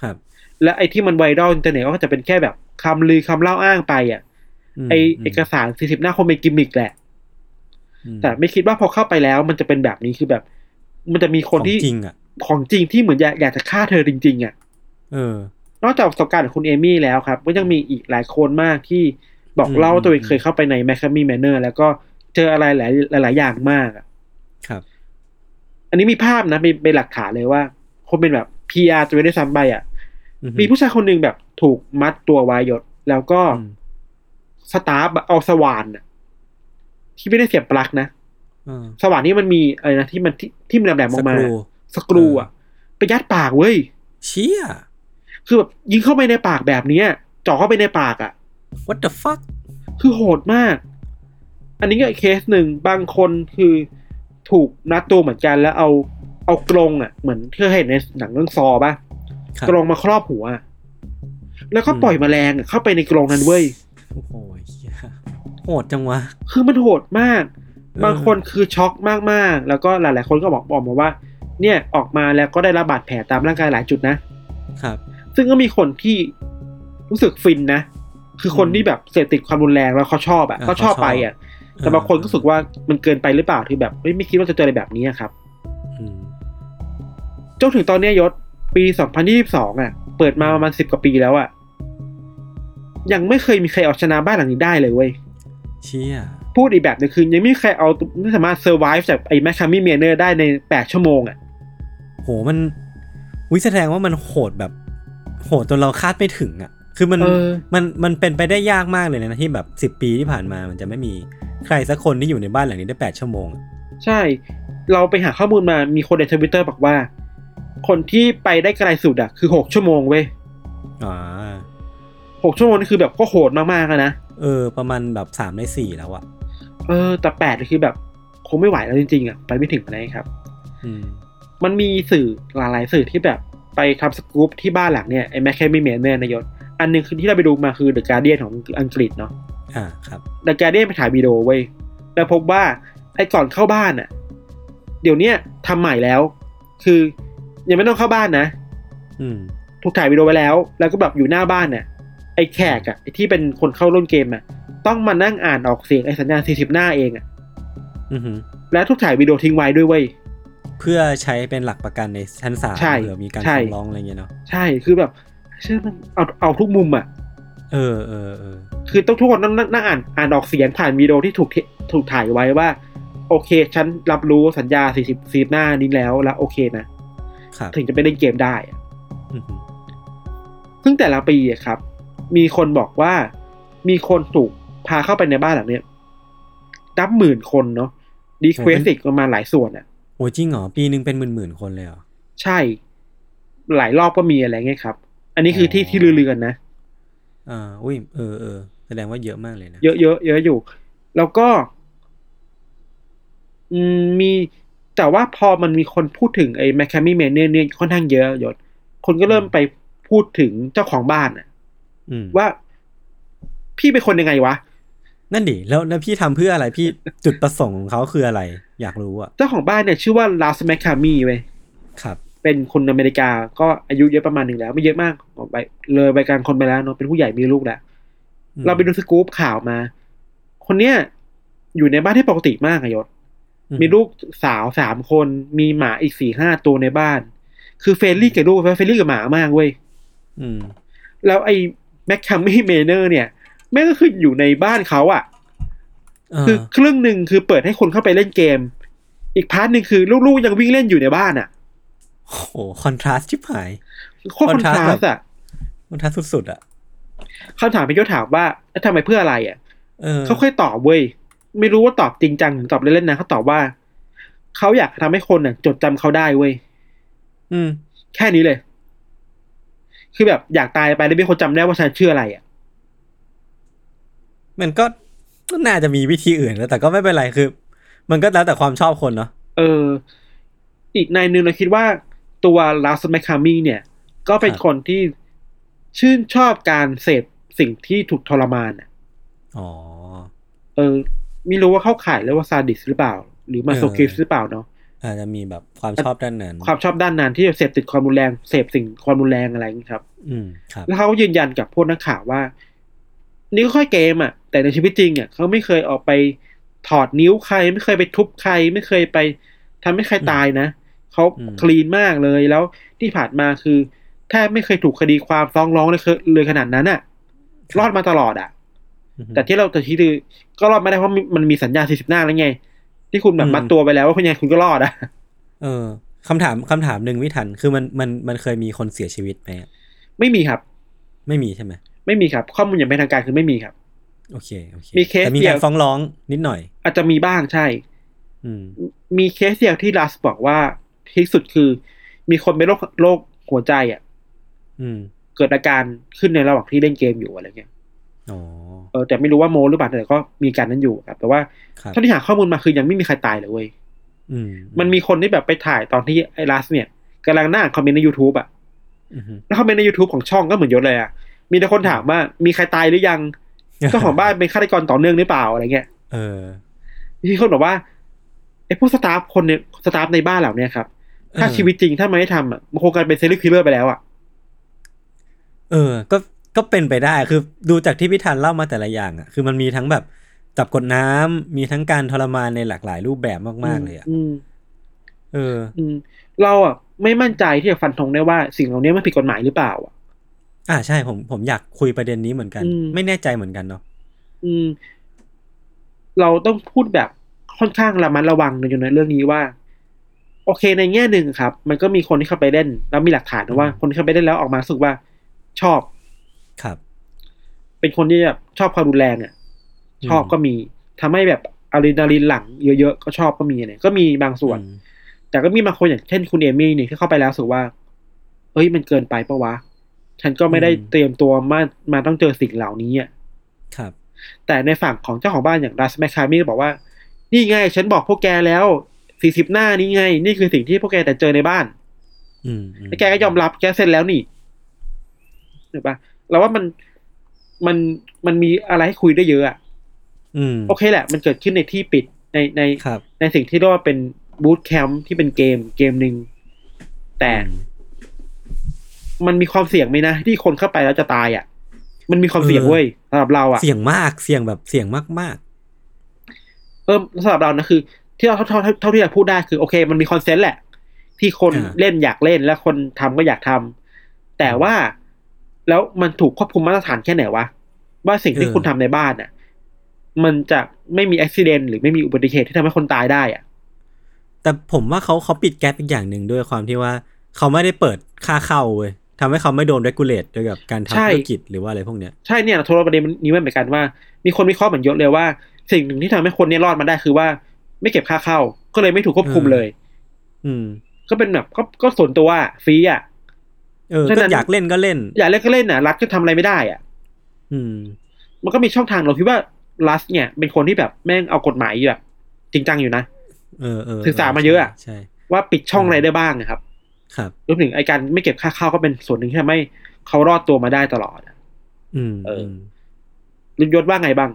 ครับ และไอ้ที่มันไวรัลอินเทอร์เน็ตก็จะเป็นแค่แบบคำลือคำเล่าอ้างไปอะอืมไอ้เอกสารสี่สิบหน้าคงเป็นกิมมิกแหละอืมแต่ไม่คิดว่าพอเข้าไปแล้ว มันจะเป็นแบบนี้คือแบบ มันจะมีคนที่ของจริงอะของจริงที่เหมือนอยากอยากจะฆ่าเธอจริง ๆ อะ เออ นอกจากประสบการณ์ของคุณเอมี่แล้วครับ ก็ยังมีอีกหลายคนมากที่บอกอืมเล่าว่าตัวเองอืมเคยเข้าไปใน McKamey Manor แล้วก็เจออะไรหลายหลายๆอย่างมากอะครับ อันนี้มีภาพนะเป็นเป็นหลักฐานเลยว่า คนเป็นแบบ PR ตัวได้ซ้ำไปอะอือฮึ มีผู้ชายคนหนึ่งแบบถูกมัดตัวไว้ยศ แล้วก็อืมสตาร์ฟเอาสว่านน่ะที่ไม่ได้เสียบปลั๊กนะเออสว่านนี่มันมีอะไรนะที่มันที่ที่มันแหลมๆออกมาสกรูสกรูอะไปยัดปากเว้ย เชี่ย คือแบบยิงเข้าไปในปากแบบเนี้ยเจาะเข้าไปในปากอะ what the fuck คือโหดมาก อันนี้ก็อีกเคสหนึ่งบางคนคือถูกนัดตัวเหมือนกันแล้วเอาเอากรงอะ เหมือนที่เคยเห็นในหนังเรื่องซอป่ะครับ กรงมาครอบหัว แล้วก็อืมปล่อยแมลงอะเข้าไปในกรงนั้นเว้ยโอ้โหเหี้ยโหดจังวะ คือมันโหดมากเออบางคนคือช็อกมากๆ แล้วก็หลาย ๆ คนก็บอกบอกมาว่า เนี่ยออกมาแล้วก็ได้รับบาดแผลตามร่างกายหลายจุดนะ ครับ ซึ่งก็มีคนที่รู้สึกฟินนะ คือคนที่แบบเสพติดความรุนแรงแล้วเขาชอบอะอ่าเขาชอบเขาชอบไปอะ แต่บางคนก็รู้สึกว่ามันเกินไปหรือเปล่าที่แบบเฮ้ยไม่คิดว่าจะเจออะไรแบบนี้อะครับอืมจนถึงตอนเนี้ยยศ ปี 2022 อะ เปิดมาประมาณสิบกว่าปีแล้วอะ ยังไม่เคยมีใครเอาชนะบ้านหลังนี้ได้เลยเว้ย เชี่ย พูดอีกแบบหนึงคือ ยังไม่มีใครเอาไม่สามารถ survive จากไอ้ McKamey Manor ได้ในแปดชั่วโมงอะ โหมันวิแสดงว่ามันโหดแบบ โหดจนเราคาดไม่ถึงอะ คือมันเออมันมันเป็นไปได้ยากมากเลยนะที่แบบสิบ10ปีที่ผ่านมามันจะไม่มีใครสักคนที่อยู่ในบ้านหลังนี้ได้แปดชั่วโมงอะใช่ เราไปหาข้อมูลมามีคนในทวิตเตอร์บอกว่า คนที่ไปได้ไกลสุดอะคือหกชั่วโมงเว้ยอ่าหกชั่วโมงนี่คือแบบก็โหดมากๆอะนะ เออ ประมาณแบบสามในสี่แล้วอะเออ แต่แปดนี่คือแบบคงไม่ไหวแล้วจริงๆอะไปไม่ถึงอะไรครับ อืมมันมีสื่อหลายๆสื่อที่แบบไปทำสกู๊ปที่บ้านหลังเนี่ยไอ้แมคแคมิเมนเนี่ยนายศ อันหนึงคือที่เราไปดูมาคือ The Guardian ของอังกฤษเนาะอ่าครับ The Guardian ไปถ่ายวิดีโอเว้ยแล้วพบว่าไอ้ก่อนเข้าบ้านอะเดี๋ยวเนี้ยทำใหม่แล้ว คือ ยังไม่ต้องเข้าบ้านนะ อืม ถูกถ่ายวิดีโอไว้แล้ว แล้วก็แบบอยู่หน้าบ้านเนี่ยไอ้แขกอะไอ้ที่เป็นคนเข้าร่วมเกมอะต้องมานั่งอ่านออกเสียงไอ้สัญญาณ 40 หน้าเองอะอือหือ แล้วถูกถ่ายวิดีโอทิ้งไว้ด้วยเว้ยเพื่อใช้เป็นหลักประกันในชั้นศาลใช่เผื่อมีการใช่ฟ้องร้องอะไรเงี้ยเนาะใช่คือแบบเชื่อมันเอาเอาทุกมุมอะเออเออเออคือต้องทุกคนต้องนั่งอ่านอ่านออกเสียงผ่านวิดีโอที่ถูกเทถูกถ่ายไว้ว่า โอเค ฉันรับรู้สัญญาสี่สิบสีหน้านี้แล้วแล้วโอเคนะครับ ถึงจะไปเล่นเกมได้อะอือหือซึ่งแต่ละปีอะครับ มีคนบอกว่ามีคนถูกพาเข้าไปในบ้านหลังเนี้ยนับหมื่นคนเนาะ request อีกประมาณหลายส่วนอะโอ้จริงเหรอ ปีหนึ่งเป็นหมื่นหมื่นๆคนเลยเหรอ ใช่ หลายรอบก็มีอะไรเงี้ยครับ อันนี้คือที่อ๋อที่ลือๆกันนะอ่าอุ้ยเออเออแสดงว่าเยอะมากเลยนะ เยอะเยอะเยอะอยู่ แล้วก็ อืมมี แต่ว่าพอมันมีคนพูดถึงไอ้ McKamey Manor เนี่ยค่อนข้างเยอะยศคนก็เริ่มไปพูดถึงเจ้าของบ้านอะอืมว่าพี่เป็นคนยังไงวะ นั่นดิแล้วแล้วพี่ทำเพื่ออะไรพี่จุดประสงค์ของเขาคืออะไร อยากรู้อะเจ้าของบ้านเนี่ย ชื่อว่าลาสแมคคามี่เว้ยครับ เป็นคนอเมริกาก็อายุเยอะประมาณหนึ่งแล้ว ไม่เยอะมากออกไปเลยไปกลางคนไปแล้วเนาะเป็นผู้ใหญ่มีลูกแล้วอืมเราไปดูสกู๊ปข่าวมา คนเนี้ยอยู่ในบ้านที่ปกติมากอะยศอื มีลูกสาวสามคน มีหมาอีกสี่ห้าตัวในบ้าน คือ friendly กับลูก friendly กับหมามากเว้ยอืมแล้วไอ้ McKamey Manor เนี่ย แม่งก็คืออยู่ในบ้านเขาอะเออคือครึ่งหนึ่งคือเปิดให้คนเข้าไปเล่นเกม อีก part หนึ่งคือลูกๆยังวิ่งเล่นอยู่ในบ้านอะโอ้โห contrast ชิบหายโคตรคอนทราส contrast ต์อะคอนทราสต์สุดๆอะคำถามพี่ยศถามว่าแล้วทำไมเพื่ออะไรอะเออเขาค่อยตอบเว้ย ไม่รู้ว่าตอบจริงจังหรือตอบเล่นๆนะเขาตอบว่าเขาอยากทำให้คนน่ะ จดจำเขาได้เว้ยอืม แค่นี้เลย คือแบบอยากตายไปแล้วมีคนจำได้ว่าฉันชื่ออะไรอะ มันก็น่าจะมีวิธีอื่นแล้วแต่ก็ไม่เป็นไรคือ มันก็แล้วแต่ความชอบคนเนาะเออ อีกนายหนึ่งเราคิดว่าตัวลาสแมคคามีเนี่ย ก็เป็นคนที่ชื่นชอบการเสพสิ่งที่ถูกทรมานอะ อ๋อ เออ ไม่รู้ว่าเข้าข่ายเรียกว่าซาดิสหรือเปล่า หรือมาโซคิสหรือเปล่าเนาะอาจจะมีแบบความชอบด้านนั้น ความชอบด้านนั้นที่เสพติดความรุนแรงเสพสิ่งความรุนแรงอะไรอย่างนี้ครับ อืมครับ แล้วเขาก็ยืนยันกับพวกนักข่าวว่า นี่ก็ค่อยเกมอะ แต่ในชีวิตจริงอะเขาไม่เคยออกไปถอดนิ้วใคร ไม่เคยไปทุบใคร ไม่เคยไปทำให้ใครตายนะเขาอืมคลีนมากเลยแล้วที่ผ่านมาคือแทบไม่เคยถูกคดีความฟ้องร้องเลยเคยเลยขนาดนั้นอะ รอดมาตลอดอะอือฮึ แต่ที่เราแต่ที่คือก็รอดไม่ได้เพราะมันมีสัญญาสี่สิบหน้าแล้วไง ที่คุณแบอืบมมัดตัวไปแล้วว่าคุณยังไงคุณก็รอดอะเออคำถามคำถามหนึ่งวิทันคือมันมันมันเคยมีคนเสียชีวิตไหมอะไม่มีครับ ไม่มีใช่ไหมไม่มีครับ ข้อมูลอย่างเป็นทางการคือไม่มีครับ โอเคโอเคมีเคสแต่มีเดีกายวรฟ้องร้องนิดหน่อย อาจจะมีบ้างใช่ อืม มีเคสเดียวที่ลัสบอกว่าที่สุดคือ มีคนเป็นโรคโรคหัวใจอะ อืม เกิดอาการขึ้นในระหว่างที่เล่นเกมอยู่อะไรเงี้ยอ๋อ เออแต่ไม่รู้ว่าโมหรือเปล่าแต่ก็มีการนั้นอยู่ครับ แต่ว่าครับเท่าที่หาข้อมูลมาคือยังไม่มีใครตายเลยเว้ยอืมมันมีคนที่แบบไปถ่ายตอนที่ไอ้ลัสเนี่ยกำลังนั่งคอมเมนต์ใน YouTube อะอือฮึแล้วคอมเมนต์ใน YouTube ของช่องก็เหมือนยศเลยอะมีแต่คนถามว่ามีใครตายหรือยังเจ้าของบ้านเป็นฆาตกรต่อเนื่องหรือเปล่าอะไรเงี้ยเออมีคนบอกว่าไอ้พวก staff คนเนี่ย staff ในบ้านเหล่าเนี้ยครับ ถ้าเออชีวิตจริงถ้าไม่ได้ทำอะมันคงกลายเป็น serial killer ไปแล้วอะเออ ก็ ก็เป็นไปได้คือดูจากที่พี่ธันเล่ามาแต่ละอย่างอะคือมันมีทั้งแบบจับกดน้ำมีทั้งการทรมานในหลากหลายรูปแบบมาก ๆ เลยอะอืมเอออืมเราอะไม่มั่นใจที่จะฟันธงได้ว่าสิ่งเหล่านี้มันผิดกฎหมายหรือเปล่า อะ อ่าใช่ผมผมอยากคุยประเด็นนี้เหมือนกันอืมไม่แน่ใจเหมือนกันเนาะอืม เราต้องพูดแบบค่อนข้างระมัดระวังในอยู่ในเรื่องนี้ว่า โอเคในแง่หนึ่งครับ มันก็มีคนที่เข้าไปเล่น แล้วมีหลักฐานนะว่า คนที่เข้าไปเล่นแล้วออกมารู้สึกว่าชอบ ครับ เป็นคนที่แบบชอบความรุนแรงอะอืมชอบก็มีทำให้แบบอะดรีนาลีนหลังเยอะๆ ก็ชอบก็มีเนี่ย ก็มีบางส่วนอืมแต่ก็มีบางคนอย่างเช่นคุณเอมี่เนี่ยที่เข้าไปแล้วรู้สึกว่า เอ้ยมันเกินไปปะวะ ฉันก็ไม่ได้เตรียมตัวมามาต้องเจอสิ่งเหล่านี้อะครับ แต่ในฝั่งของเจ้าของบ้านอย่างดัสแมคคามีก็บอกว่า นี่ไง ฉันบอกพวกแกแล้วสี่สิบหน้านี้ไง นี่คือสิ่งที่พวกแกแต่เจอในบ้าน อืมอืมแล้วแกก็ยอมรับแกเซ็นแล้วนี่ถูกปะ เราว่ามันมันมันมีอะไรให้คุยได้เยอะอะอืมโอเคแหละ มันเกิดขึ้นในที่ปิดในในครับในสิ่งที่เรียกว่าเป็น boot camp ที่เป็นเกมเกมหนึ่งแต่อืมมันมีความเสี่ยงไหมนะ ที่คนเข้าไปแล้วจะตายอะ มันมีความเสี่ยงเออเว้ยสำหรับเราอะเสี่ยงมากเสี่ยงแบบเสี่ยงมากเออสำหรับเรานะคือ ที่เราเท่าเท่าเท่าที่เราพูดได้คือโอเค มันมี consent แหละ ที่คนอ่าเล่นอยากเล่นและคนทำก็อยากทำแต่ว่า แล้วมันถูกควบคุมมาตรฐานแค่ไหนวะ ว่าสิ่งที่เออคุณทำในบ้านน่ะ มันจะไม่มีอุบิเหตุหรือไม่มีอุบัติเหตุที่ทำให้คนตายได้อะ แต่ผมว่าเขาเขาปิดแก๊ปอีกอย่างหนึ่งด้วยความที่ว่า เขาไม่ได้เปิดค่าเข้าเว้ยทำให้เขาไม่โดน regulate ด้วยกับการใช่ทำธุรกิจหรือว่าอะไรพวกเนี้ย ใช่เนี่ยเราโทรประเด็นนี้มาเหมือนกันว่า มีคนวิเคราะห์เหมือนยศเลยว่า สิ่งหนึ่งที่ทำให้คนเนี้รอดมาได้คือว่า ไม่เก็บค่าเข้า ก็เลยไม่ถูกควบคุมเออเลย อืม ก็เป็นแบบก็ก็ส่วนตัวอะฟรีอะ เออฉะนั้ก็นอยากเล่นก็เล่น อยากเล่นก็เล่นน่ะรัฐก็ทำอะไรไม่ได้อะ อืม มันก็มีช่องทางเราคิดว่ารัฐเนี่ย เป็นคนที่แบบแม่งเอากฎหมายแบบจริงจังอยู่นะเออเออศึกษามาเยอะอะใช่ว่าปิดช่องอืมอะไรได้บ้างนะครับ ครับรวมถึงไอการไม่เก็บค่าเข้าก็เป็นส่วนหนึ่งที่ทำให้เขารอดตัวมาได้ตลอดอะอืม เออมลุยศว่าไงบ้าง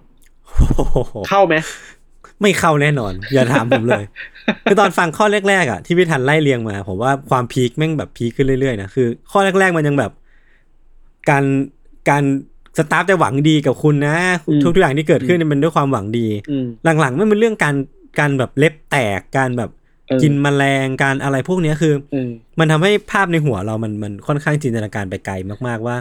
โอ้โหเข้าไหมไม่เข้าแน่นอน อย่าถามผมเลย คือตอนฟังข้อแรกๆอะที่พี่ธันไล่เรียงมา ผมว่าความ peak แม่งแบบ peak ขึ้นเรื่อยๆนะคือ ข้อแรกๆมันยังแบบ การการ staff จะหวังดีกับคุณนะอืมทุกๆอย่างที่เกิดขึ้นเนี่ยมันด้วยความหวังดีอืมหลังๆมันเป็นเรื่องการการแบบเล็บแตกการแบบเออกินแมลงการอะไรพวกเนี้ยคือเออมันทำให้ภาพในหัวเรามันมันค่อนข้างจินตนาการไปไกลมาก ๆ ว่า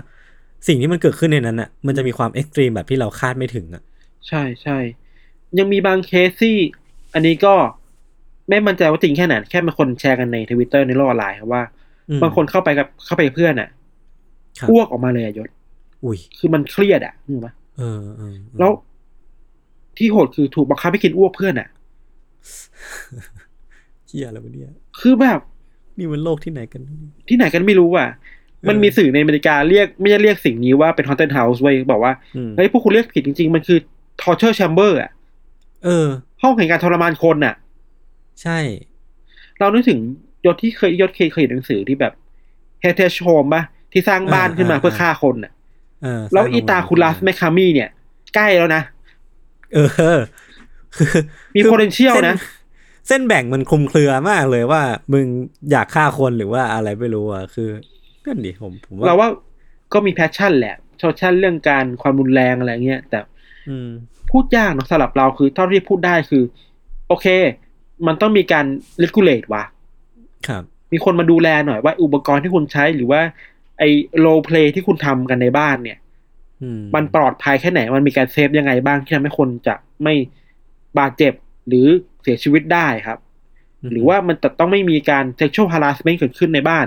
สิ่งที่มันเกิดขึ้นในนั้นอะ มันจะมีความ extreme แบบที่เราคาดไม่ถึงอะ ใช่ใช่ยังมีบางเคสที่ อันนี้ก็ ไม่มั่นใจว่าจริงแค่ไหนแค่มีคนแชร์กันในทวิตเตอร์ในโลกออนไลน์ครับว่าอืมบางคนเข้าไปกับเข้าไปกับเพื่อนอะครับอ้วกออกมาเลยอะยศอุ้ยคือมันเครียดอะนึกออกปะเออเออเออแล้วที่โหดคือถูกบังคับให้กินอ้วกเพื่อนอะเหี้ยอะไรวะเนี่ยคือแบบนี่มันโลกที่ไหนกัน ที่ไหนกันไม่รู้อะ มันมีสื่อในอเมริกาเรียกไม่ใช่เรียกสิ่งนี้ว่าเป็น haunted house เว้ยบอกว่าอืมเฮ้ยพวกคุณเรียกผิดจริง ๆ มันคือ torture chamber อะเออ ห้องแห่งการทรมานคนน่ะ ใช่ เรานึกถึงยศที่เคยยศเคยเคยเห็นหนังสือที่แบบ heritage home ป่ะที่สร้างบ้านขึ้นมาเพื่อฆ่าคนน่ะเออแล้วสร้งอีตาคุลัสแมคคามี่เนี่ย ใกล้แล้วนะ เออคือมีคือ potential ส้นะ เส้นแบ่งมันคลุมเครือมากเลยว่า มึงอยากฆ่าคนหรือว่าอะไรไม่รู้อะคือนั่นดิผมผมว่าเราว่าก็มี passion แหละ passion เรื่องการความรุนแรงอะไรเงี้ยแต่อืมพูดยากเนอะสำหรับเราคือเท่าที่พูดได้คือ โอเค มันต้องมีการ regulate ว่ะครับ มีคนมาดูแลหน่อยว่าอุปกรณ์ที่คุณใช้หรือว่า ไอ้ role play ที่คุณทำกันในบ้านเนี่ยอืมมันปลอดภัยแค่ไหน มันมีการ save ยังไงบ้างที่ทำให้คนจะไม่บาดเจ็บหรือเสียชีวิตได้ครับ หรือว่ามันจะต้องไม่มีการ sexual harassment เกิดขึ้นในบ้าน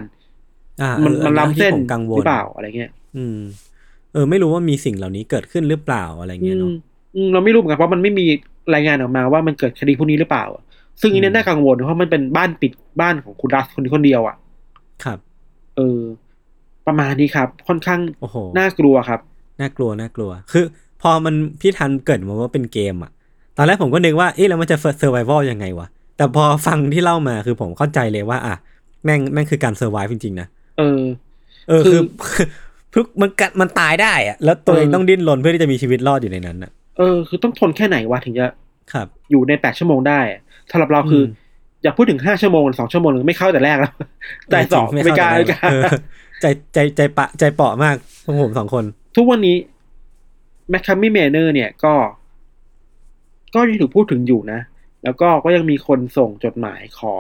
อ่ามันออมันอัล้ำเส้นที่ผมกังวหลรือเปล่าอะไรเงี้ย อืม เออ ไม่รู้ว่ามีสิ่งเหล่านี้เกิดขึ้นหรือเปล่าอะไรอืเงี้ยมเนาะอืมเราไม่รู้เหมือนกันเพราะมันไม่มีรายงานออกมาว่ามันเกิดคดีพวกนี้หรือเปล่า ซึ่งอันอืนี้มน่ากังวลเพราะมันเป็นบ้านปิดบ้านของคุณรัสคนนี้คนเดียวอะ ครับ เออ ประมาณนี้ครับ ค่อนข้างโอ้โหน่ากลัวครับ น่ากลัวน่ากลัว คือ พอมันพี่ทันเกิดมาว่าเป็นเกมอะ ตอนแรกผมก็นึกว่าเอ๊ะแล้วมันจะเซอร์ไ a ว a l ยังไงวะ แต่พอฟังที่เล่ามาคือผมเข้าใจเลยว่าอะแม่งแม่งคือการเซอร์ไ v จริงๆนะเออ เออคืคืออคือมันกัดมันตายได้อะแล้วตัวเองเออต้องดิ้นรนเพื่อที่จะมีชีวิตรอดอยู่ในนั้นอะเออคือต้องทนแค่ไหนวะถึงจะครับ อยู่ในแปดชั่วโมงได้อะ สำหรับเราคืออมอย่าพูดถึงห้าชั่วโมงหรือสองชั่วโมงหรือไม่เข้าแต่แรกแล้วแต่สองไม่ไม่เข้ากล้าใจไม่กล้าเออใจใจใจเปราะใจเปราะมากพวกผมสองคน ทุกวันนี้ McKamey Manor เนี่ยก็ ก็ยังถูกพูดถึงอยู่นะ แล้วก็ก็ยังมีคนส่งจดหมายขอ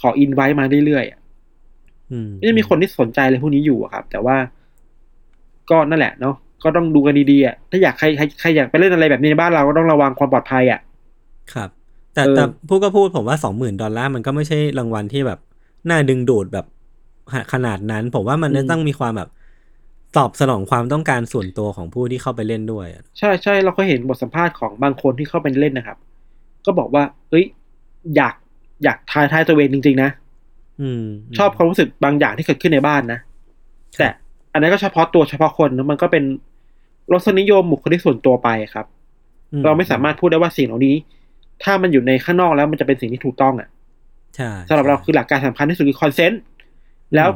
ขออินไว้มาเรื่อยๆอะอืมก็ยังมีคนที่สนใจอะไรพวกนี้อยู่อะครับ แต่ว่าก็นั่นแหละเนาะก็ต้องดูกันดีๆอะถ้าอยากใครใครใครอยากไปเล่นอะไรแบบนี้ในบ้านเราก็ต้องระวังความปลอดภัยอะ ครับ แต่เออแต่พูดก็พูดผมว่าสองหมื่นดอลลาร์มันก็ไม่ใช่รางวัลที่แบบน่าดึงดูดแบบขนาดนั้น ผมว่ามันจะต้องมีความแบบตอบสนองความต้องการส่วนตัวของผู้ที่เข้าไปเล่นด้วยอะใช่ใช่เราก็เห็นบทสัมภาษณ์ของบางคนที่เข้าไปเล่นนะครับ ก็บอกว่า เอ้ย อยากอยากทายทายตัวเองจริง ๆ นะอืม ชอบความรู้สึกบางอย่างที่เกิดขึ้นในบ้านนะ แต่อันนั้นก็เฉพาะตัวเฉพาะคนนะมันก็เป็นรสนิยมบุคลิกส่วนตัวไปครับอืเราไม่สามารถพูดได้ว่าสิ่งเหล่านี้ ถ้ามันอยู่ในข้างนอกแล้วมันจะเป็นสิ่งที่ถูกต้องอะใช่สำหรับเราคือหลักการสำคัญที่สุดคือคอนเซนต์แล้ว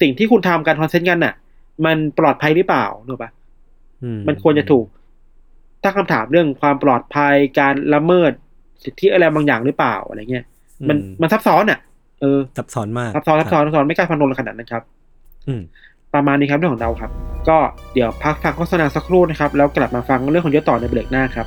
สิ่งที่คุณทำการ consent กันน่ะ มันปลอดภัยหรือเปล่าถูกปะอืมันควรจะถูกตั้งคำถามเรื่องความปลอดภัยการละเมิดสิทธิอะไรบางอย่างหรือเปล่าอะไรเงี้ยมันมันซับซ้อนอะ เออซับซ้อนมากซับซ้อนซับซ้อนซับซ้อนไม่กล้าฟันธงขนาดนั้นครับ อืมประมาณนี้ครับเรื่องของเราครับ ก็เดี๋ยวพักฟังโฆษณาสักครู่นะครับ แล้วกลับมาฟังเรื่องของยศต่อในเบรกหน้าครับ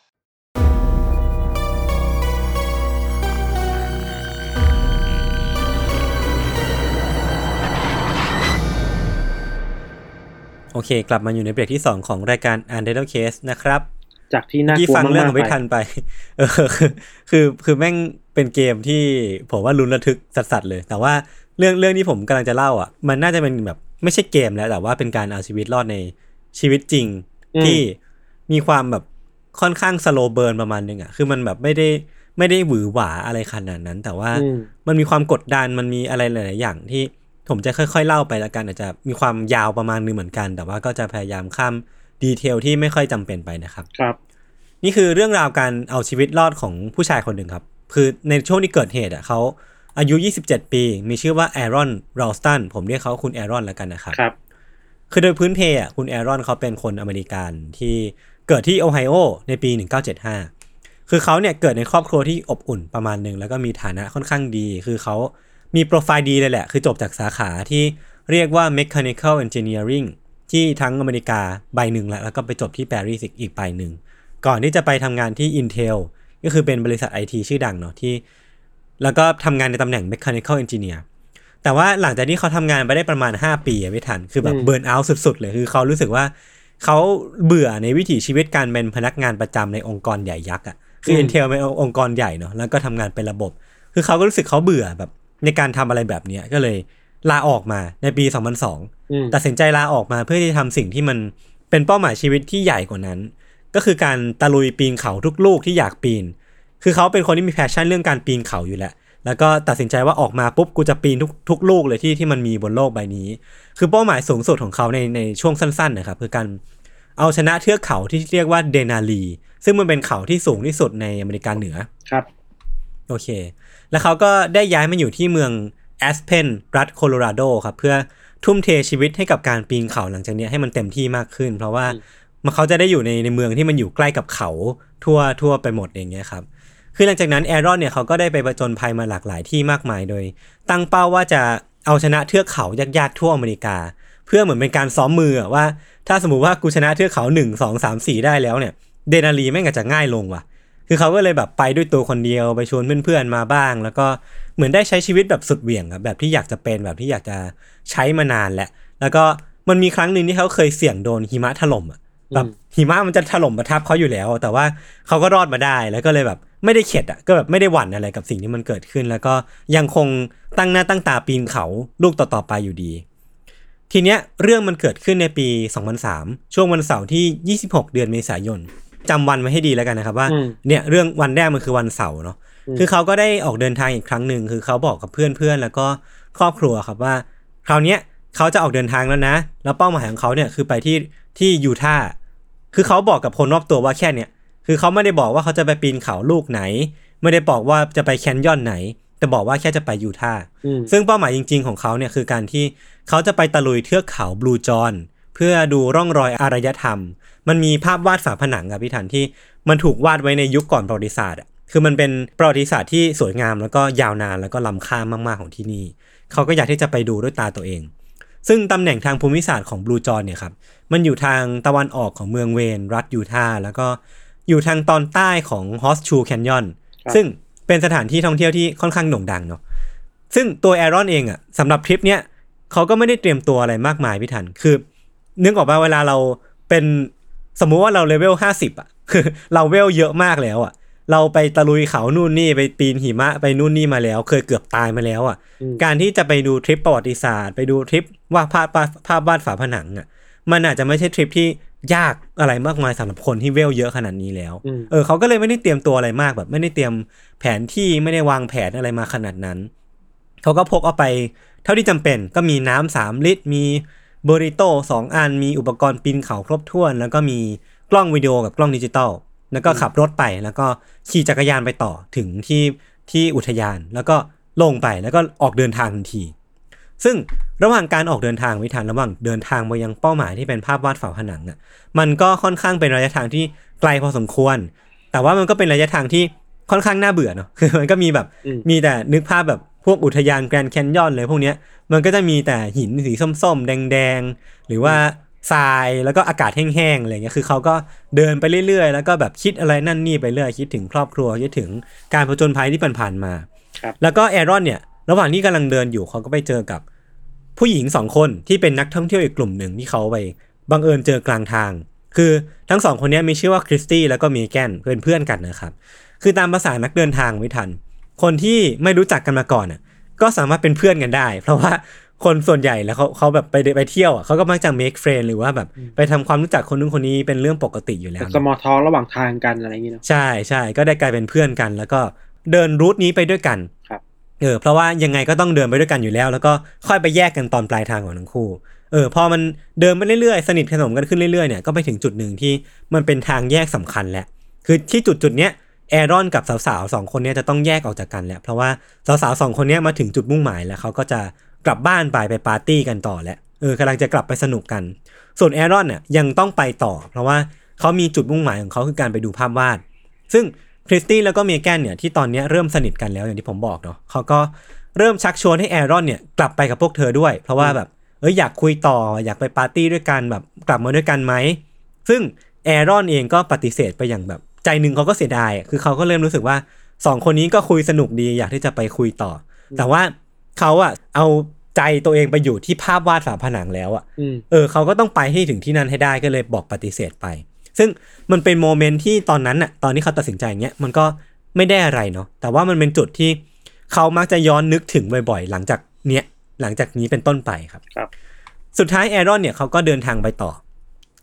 โอเค กลับมาอยู่ในเบรกที่ 2 ของรายการ u n d e r t a l e Case นะครับ จากที่น่ากที่ลัวฟังเรื่องมาขกองไม่ทันไป เออคือคือคือแม่งเป็นเกมที่ผมว่าลุ้นระทึกสัสๆเลย แต่ว่าเรื่องเรื่องที่ผมกำลังจะเล่าอะ มันน่าจะเป็นแบบไม่ใช่เกมแล้ว แต่ว่าเป็นการเอาชีวิตรอดในชีวิตจริง ที่มีความแบบค่อนข้าง slow burn ประมาณนึงอะ คือมันแบบไม่ได้ไม่ได้หวือหวาอะไรขนาดนั้น แต่ว่าอืมมันมีความกดดันมันมีอะไรหลาย ๆ อย่างที่ ผมจะค่อย ๆ เล่าไปละกันอาจจะมีความยาวประมาณนึงเหมือนกัน แต่ว่าก็จะพยายามข้าม detail ที่ไม่ค่อยจำเป็นไปนะครับ ครับ นี่คือเรื่องราวการเอาชีวิตรอดของผู้ชายคนหนึ่งครับ คือในช่วงที่เกิดเหตุอะเขาอายุ 27 ปี มีชื่อว่า Aron Ralston ผมเรียกเขาคุณ Aron แล้วกันนะครับ ครับ คือโดยพื้นเพอะคุณ Aron เขาเป็นคนอเมริกันที่เกิดที่โอไฮโอในปี 1975 คือเขาเนี่ยเกิดในครอบครัวที่อบอุ่นประมาณหนึ่งแล้วก็มีฐานะค่อนข้างดี คือเขา มีโปรไฟล์ดีเลยแหละ คือจบจากสาขาที่เรียกว่า mechanical engineering ที่ทั้งอเมริกาใบหนึ่งแล้วแล้วก็ไปจบที่ปารีสอีกอีกใบหนึ่ง ก่อนที่จะไปทำงานที่ Intel ก็คือเป็นบริษัทไอทีชื่อดังเนาะที่ แล้วก็ทำงานในตำแหน่ง mechanical engineer แต่ว่าหลังจากที่เขาทำงานไปได้ประมาณ 5 ปีอะไม่ทัน คือแบบอืมเบิร์นเอาท์สุด ๆ เลย คือเขารู้สึกว่าเขาเบื่อในวิถีชีวิตการเป็นพนักงานประจำในองค์กรใหญ่ยักษ์อะคือ Intel เป็นองค์กรใหญ่เนาะแล้วก็ทำงานเป็นระบบ คือเขาก็รู้สึกเขาเบื่อแบบ ในการทำอะไรแบบเนี้ยก็เลยลาออกมาในปี 2002อืมตัดสินใจลาออกมาเพื่อที่จะทำสิ่งที่มันเป็นเป้าหมายชีวิตที่ใหญ่กว่านั้น ก็คือการตะลุยปีนเขาทุกลูกที่อยากปีน คือเขาเป็นคนที่มี passion เรื่องการปีนเขาอยู่แล้ว แล้วก็ตัดสินใจว่าออกมาปุ๊บกูจะปีนทุกทุกลูกเลยที่ที่มันมีบนโลกใบนี้ คือเป้าหมายสูงสุดของเขาในในช่วงสั้นๆนะครับคือการเอาชนะเทือกเขาที่เรียกว่าเดนาลี ซึ่งมันเป็นเขาที่สูงที่สุดในอเมริกาเหนือ ครับ โอเค แล้วเขาก็ได้ย้ายมาอยู่ที่เมืองแอสเพนรัฐโคโลราโดครับเพื่อทุ่มเทชีวิตให้กับการปีนเขาหลังจากเนี้ยให้มันเต็มที่มากขึ้น เพราะว่ามันเขาจะได้อยู่ในในเมืองที่มันอยู่ใกล้กับเขาทั่วทั่วไปหมดอย่างเงี้ยครับคือหลังจากนั้นแอรอนเนี่ยเขาก็ได้ไปประจนภัยมาหลากหลายที่มากมายโดย ตั้งเป้าว่าจะเอาชนะเทือกเขายากๆทั่วอเมริกา เพื่อเหมือนเป็นการซ้อมมืออะว่า ถ้าสมมติว่ากูชนะเทือกเขาหนึ่งสองสามสี่ได้แล้วเนี่ยเดนาลีแม่งอาจจะง่ายลงว่ะ คือเขาก็เลยแบบไปด้วยตัวคนเดียวไปชวนเพื่อนๆมาบ้าง แล้วก็เหมือนได้ใช้ชีวิตแบบสุดเหวี่ยงครับแบบที่อยากจะเป็นแบบที่อยากจะใช้มานานแหละ แล้วก็มันมีครั้งหนึ่งที่เขาเคยเสี่ยงโดนหิมะถล่มอะแบบหิมะมันจะถล่มมาทับเขาอยู่แล้ว แต่ว่าเขาก็รอดมาได้แล้วก็เลยแบบไม่ได้เข็ดอะก็แบบไม่ได้หวั่นอะไรกับสิ่งที่มันเกิดขึ้น แล้วก็ยังคงตั้งหน้าตั้งตาปีนเขาลูกต่อๆไปอยู่ดี ทีเนี้ยเรื่องมันเกิดขึ้นในปี 2003 ช่วงวันเสาร์ที่ 26 เดือนเมษายน จำวันไว้ให้ดีแล้วกันนะครับว่าอืมเนี่ยเรื่องวันแรกมันคือวันเสาร์เนาะคือเขาก็ได้ออกเดินทางอีกครั้งหนึ่งคือเขาบอกกับเพื่อนๆแล้วก็ครอบครัวครับว่า คราวเนี้ยเขาจะออกเดินทางแล้วนะ แล้วเป้าหมายของเขาเนี่ยคือไปที่ที่ยูทาห์คือเขาบอกกับคนรอบตัวว่าแค่เนี่ยคือเขาไม่ได้บอกว่าเขาจะไปปีนเขาลูกไหน ไม่ได้บอกว่าจะไปแคนยอนไหน แต่บอกว่าแค่จะไปยูทาห์อืมซึ่งเป้าหมายจริง ๆ ของเขาเนี่ยคือการที่เขาจะไปตะลุยเทือกเขาบลูจอนเพื่อดูร่องรอยอารยธรรม มันมีภาพวาดฝาผนังครับพี่ทันที่มันถูกวาดไว้ในยุคก่อนประวัติศาสตร์อะคือมันเป็นประวัติศาสตร์ที่สวยงามแล้วก็ยาวนานแล้วก็ล้ำค่ามากๆของที่นี่ เขาก็อยากที่จะไปดูด้วยตาตัวเอง ซึ่งตำแหน่งทางภูมิศาสตร์ของบลูจอนเนี่ยครับ มันอยู่ทางตะวันออกของเมืองเวนรัฐยูทาห์แล้วก็อยู่ทางตอนใต้ของฮอสชูแคนยอนครับซึ่งเป็นสถานที่ท่องเที่ยวที่ค่อนข้างโด่งดังเนาะ ซึ่งตัวแอรอนเองอะสำหรับทริปเนี้ยเขาก็ไม่ได้เตรียมตัวอะไรมากมายพี่ทัน คือนึกออกว่าเวลาเราเป็น สมมุติว่าเราเลเวลห้าสิบอะคือเราเวลเยอะมากแล้วอะเราไปตะลุยเขานู่นนี่ไปปีนหิมะไปนู่นนี่มาแล้ว เคยเกือบตายมาแล้วอะอืมการที่จะไปดูทริปประวัติศาสตร์ ไปดูทริปว่าภาพภาพภาพวาดฝาผนังอะมันอาจจะไม่ใช่ทริปที่ยากอะไรมากมายสำหรับคนที่เวลเยอะขนาดนี้แล้วอืมเออเขาก็เลยไม่ได้เตรียมตัวอะไรมากแบบ ไม่ได้เตรียมแผนที่ไม่ได้วางแผนอะไรมาขนาดนั้น เขาก็พกเอาไป เท่าที่จำเป็นก็มีน้ำสามลิตร มีเบอริโต้สองอันมีอุปกรณ์ปีนเขาครบถ้วน แล้วก็มีกล้องวิดีโอกับกล้องดิจิตอลแล้วก็ขับรถไปแล้วก็ขี่จักรยานไปต่อถึงที่ที่อุทยาน แล้วก็ลงไปแล้วก็ออกเดินทางทันที ซึ่งระหว่างการออกเดินทางวิธานระหว่างเดินทางไปยังเป้าหมายที่เป็นภาพวาดฝาผนังอะมันก็ค่อนข้างเป็นระยะทางที่ไกลพอสมควร แต่ว่ามันก็เป็นระยะทางที่ค่อนข้างน่าเบื่อเนาะคือมันก็มีแบบอืมมีแต่นึกภาพแบบ พวกอุทยานแกรนด์แคนยอนเลยพวกเนี้ยมันก็จะมีแต่หินสีส้มๆ แดงๆ หรือว่าทรายแล้วก็อากาศแห้งๆอะไรเงี้ยคือเขาก็เดินไปเรื่อยๆ แล้วก็แบบคิดอะไรนั่นนี่ไปเรื่อยคิดถึงครอบครัวคิดถึงการผจญภัยที่ผ่านๆมาครับแล้วก็แอรอนเนี่ยระหว่างที่กำลังเดินอยู่เขาก็ไปเจอกับผู้หญิงสองคนที่เป็นนักท่องเที่ยวอีกกลุ่มหนึ่งที่เขาไปบังเอิญเจอกลางทาง คือทั้งสองคนเนี้ยมีชื่อว่าคริสตี้แล้วก็เมแกนเป็นเพื่อนกันนะครับ คือตามภาษานักเดินทางไม่ทัน คนที่ไม่รู้จักกันมาก่อนอะก็สามารถเป็นเพื่อนกันได้ เพราะว่าคนส่วนใหญ่แล้วเขาเขาแบบไปไปเที่ยวอะเขาก็มักจะ make friend หรือว่าแบบไปทำความรู้จักคนนู้นคนนี้เป็นเรื่องปกติอยู่แล้วสมอทอระหว่างทางกันอะไรอย่างเงี้ยเนอะใช่ใช่ก็ได้กลายเป็นเพื่อนกัน แล้วก็เดินรูทนี้ไปด้วยกันครับเออเพราะว่ายังไงก็ต้องเดินไปด้วยกันอยู่แล้ว แล้วก็ค่อยไปแยกกันตอนปลายทางของทั้งคู่เออพอมันเดินไปเรื่อยๆ สนิทสนมกันขึ้นเรื่อยๆเนี่ยก็ไปถึงจุดหนึ่งที่มันเป็นทางแยกสำคัญแหละคือที่จุดจุดๆเนี้ย แอรอนกับสาวๆสองคนนี้จะต้องแยกออกจากกันแหล้วเพราะว่าสาวๆสองคนนี้มาถึงจุดมุ่งหมายแล้วเขาก็จะกลับบ้านไปไปปาร์ตี้กันต่อแหล้วเออกำลังจะกลับไปสนุกกัน ส่วนแอรอนเนี่ยยังต้องไปต่อ เพราะว่าเขามีจุดมุ่งหมายของเขาคือการไปดูภาพวาด ซึ่งคริสตี้แล้วก็เมแกนเนี่ยที่ตอนนี้เริ่มสนิทกันแล้วอย่างที่ผมบอกเนาะเขาก็เริ่มชักชวนให้แอรอนเนี่ยกลับไปกับพวกเธอด้วย เพราะว่าแบบเอ้ยอยากคุยต่ออยากไปปาร์ตี้ด้วยกันแบบกลับมาด้วยกันไหมซึ่งแอรอนเองก็ปฏิเสธไปอย่างแบบ ใจหนึ่งเขาก็เสียดายอะคือเขาก็เริ่มรู้สึกว่าสองคนนี้ก็คุยสนุกดีอยากที่จะไปคุยต่อ แต่ว่าเขาอะเอาใจตัวเองไปอยู่ที่ภาพวาดฝาผนังแล้วอะอืมเออเขาก็ต้องไปให้ถึงที่นั่นให้ได้ก็เลยบอกปฏิเสธไป ซึ่งมันเป็น moment ที่ตอนนั้นน่ะตอนที่เขาตัดสินใจอย่างเงี้ยมันก็ไม่ได้อะไรเนาะแต่ว่ามันเป็นจุดที่เขามักจะย้อนนึกถึงบ่อยๆ หลังจากเนี้ยหลังจากนี้เป็นต้นไปครับครับ สุดท้ายแอรอนเนี่ยเขาก็เดินทางไปต่อ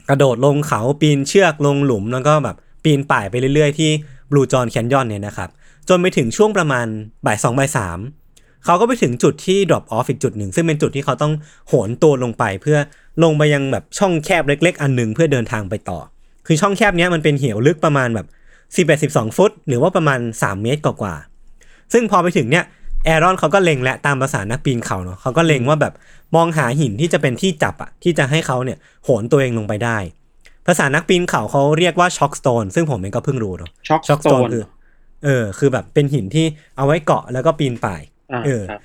กระโดดลงเขาปีนเชือกลงหลุมแล้วก็แบบ ปีนป่ายไปเรื่อยๆ ที่บลูจอนแคนยอนเนี่ยนะครับ จนไปถึงช่วงประมาณบ่ายสองบ่ายสามเขาก็ไปถึงจุดที่ drop off อีกจุดหนึ่ง ซึ่งเป็นจุดที่เขาต้องโหนตัวลงไป เพื่อลงไปยังแบบช่องแคบเล็ก ๆ อันหนึ่งเพื่อเดินทางไปต่อ คือช่องแคบนี้มันเป็นเหวลึกประมาณแบบ11 12ฟุต หรือว่าประมาณ3เมตรกว่าๆซึ่งพอไปถึงเนี่ยแอรอนเขาก็เล็งและตามภาษานักปีนเขาเนาะเขาก็เล็งว่าแบบมองหาหินที่จะเป็นที่จับอะที่จะให้เขาเนี่ยโหนตัวเองลงไปได้ ภาษานักปีนเขาเขาเรียกว่า chockstone ซึ่งผมเองก็เพิ่งรู้เนาะ chockstone chockstone คือเออ คือแบบเป็นหินที่เอาไว้เกาะแล้วก็ปีนป่ายอ่าเออครับ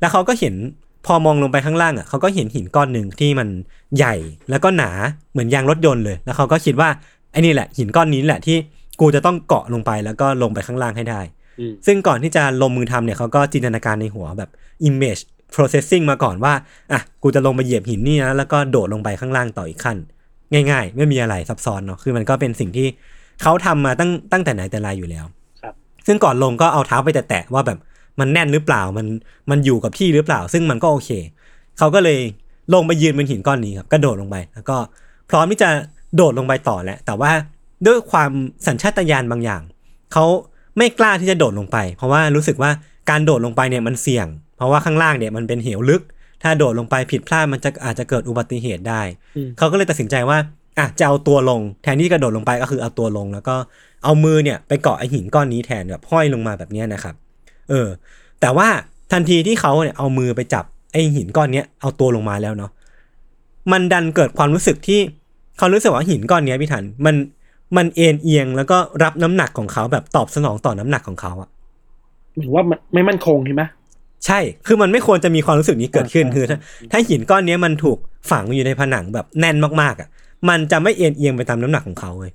แล้วเขาก็เห็นพอมองลงไปข้างล่างอะเขาก็เห็นหินก้อนหนึ่งที่มันใหญ่แล้วก็หนาเหมือนยางรถยนต์เลย แล้วเขาก็คิดว่าไอ้นี่แหละ หินก้อนนี้แหละที่กูจะต้องเกาะลงไปแล้วก็ลงไปข้างล่างให้ได้อืมซึ่งก่อนที่จะลงมือทำเนี่ยเขาก็จินตนาการในหัวแบบ image processing มาก่อนว่าอะกูจะลงไปเหยียบหินนี่นะแล้วก็โดดลงไปข้างล่างต่ออีกขั้น ง่าย ๆ ไม่มีอะไรซับซ้อนเนาะคือมันก็เป็นสิ่งที่เขาทำมาตั้งตั้งแต่ไหนแต่ไรอยู่แล้วครับ ซึ่งก่อนลงก็เอาเท้าไปแตะๆว่าแบบมันแน่นหรือเปล่ามันมันอยู่กับที่หรือเปล่า ซึ่งมันก็โอเคเขาก็เลยลงไปยืนบนหินก้อนนี้ครับกระโดดลงไป แล้วก็พร้อมที่จะโดดลงไปต่อแหละ แต่ว่าด้วยความสัญชาตญาณบางอย่างเขาไม่กล้าที่จะโดดลงไป เพราะว่ารู้สึกว่าการโดดลงไปเนี่ยมันเสี่ยง เพราะว่าข้างล่างเนี่ยมันเป็นเหวลึก ถ้าโดดลงไปผิดพลาดมันจะอาจจะเกิดอุบัติเหตุได้อืมเขาก็เลยตัดสินใจว่าอะจะเอาตัวลง แทนที่จะกระโดดลงไปก็คือเอาตัวลง แล้วก็เอามือเนี่ยไปเกาะไอหินก้อนนี้แทนแบบห้อยลงมาแบบเนี้ยนะครับ เออ แต่ว่าทันทีที่เขาเนี่ยเอามือไปจับไอหินก้อนเนี้ยเอาตัวลงมาแล้วเนาะมันดันเกิดความรู้สึกที่เขารู้สึกว่าหินก้อนเนี้ยพี่ทันมันมันเอ็นเอียงแล้วก็รับน้ำหนักของเขาแบบตอบสนองต่อน้ำหนักของเขาอะเหมือนว่ามันไม่มั่นคงใช่ไหม ใช่ คือมันไม่ควรจะมีความรู้สึกนี้เกิดขึ้นอ่าคือถ้าถ้าหินก้อนเนี้ยมันถูกฝังอยู่ในผนังแบบแน่นมากๆอะ มันจะไม่เอ็นเอียงไปตามน้ำหนักของเขาเลย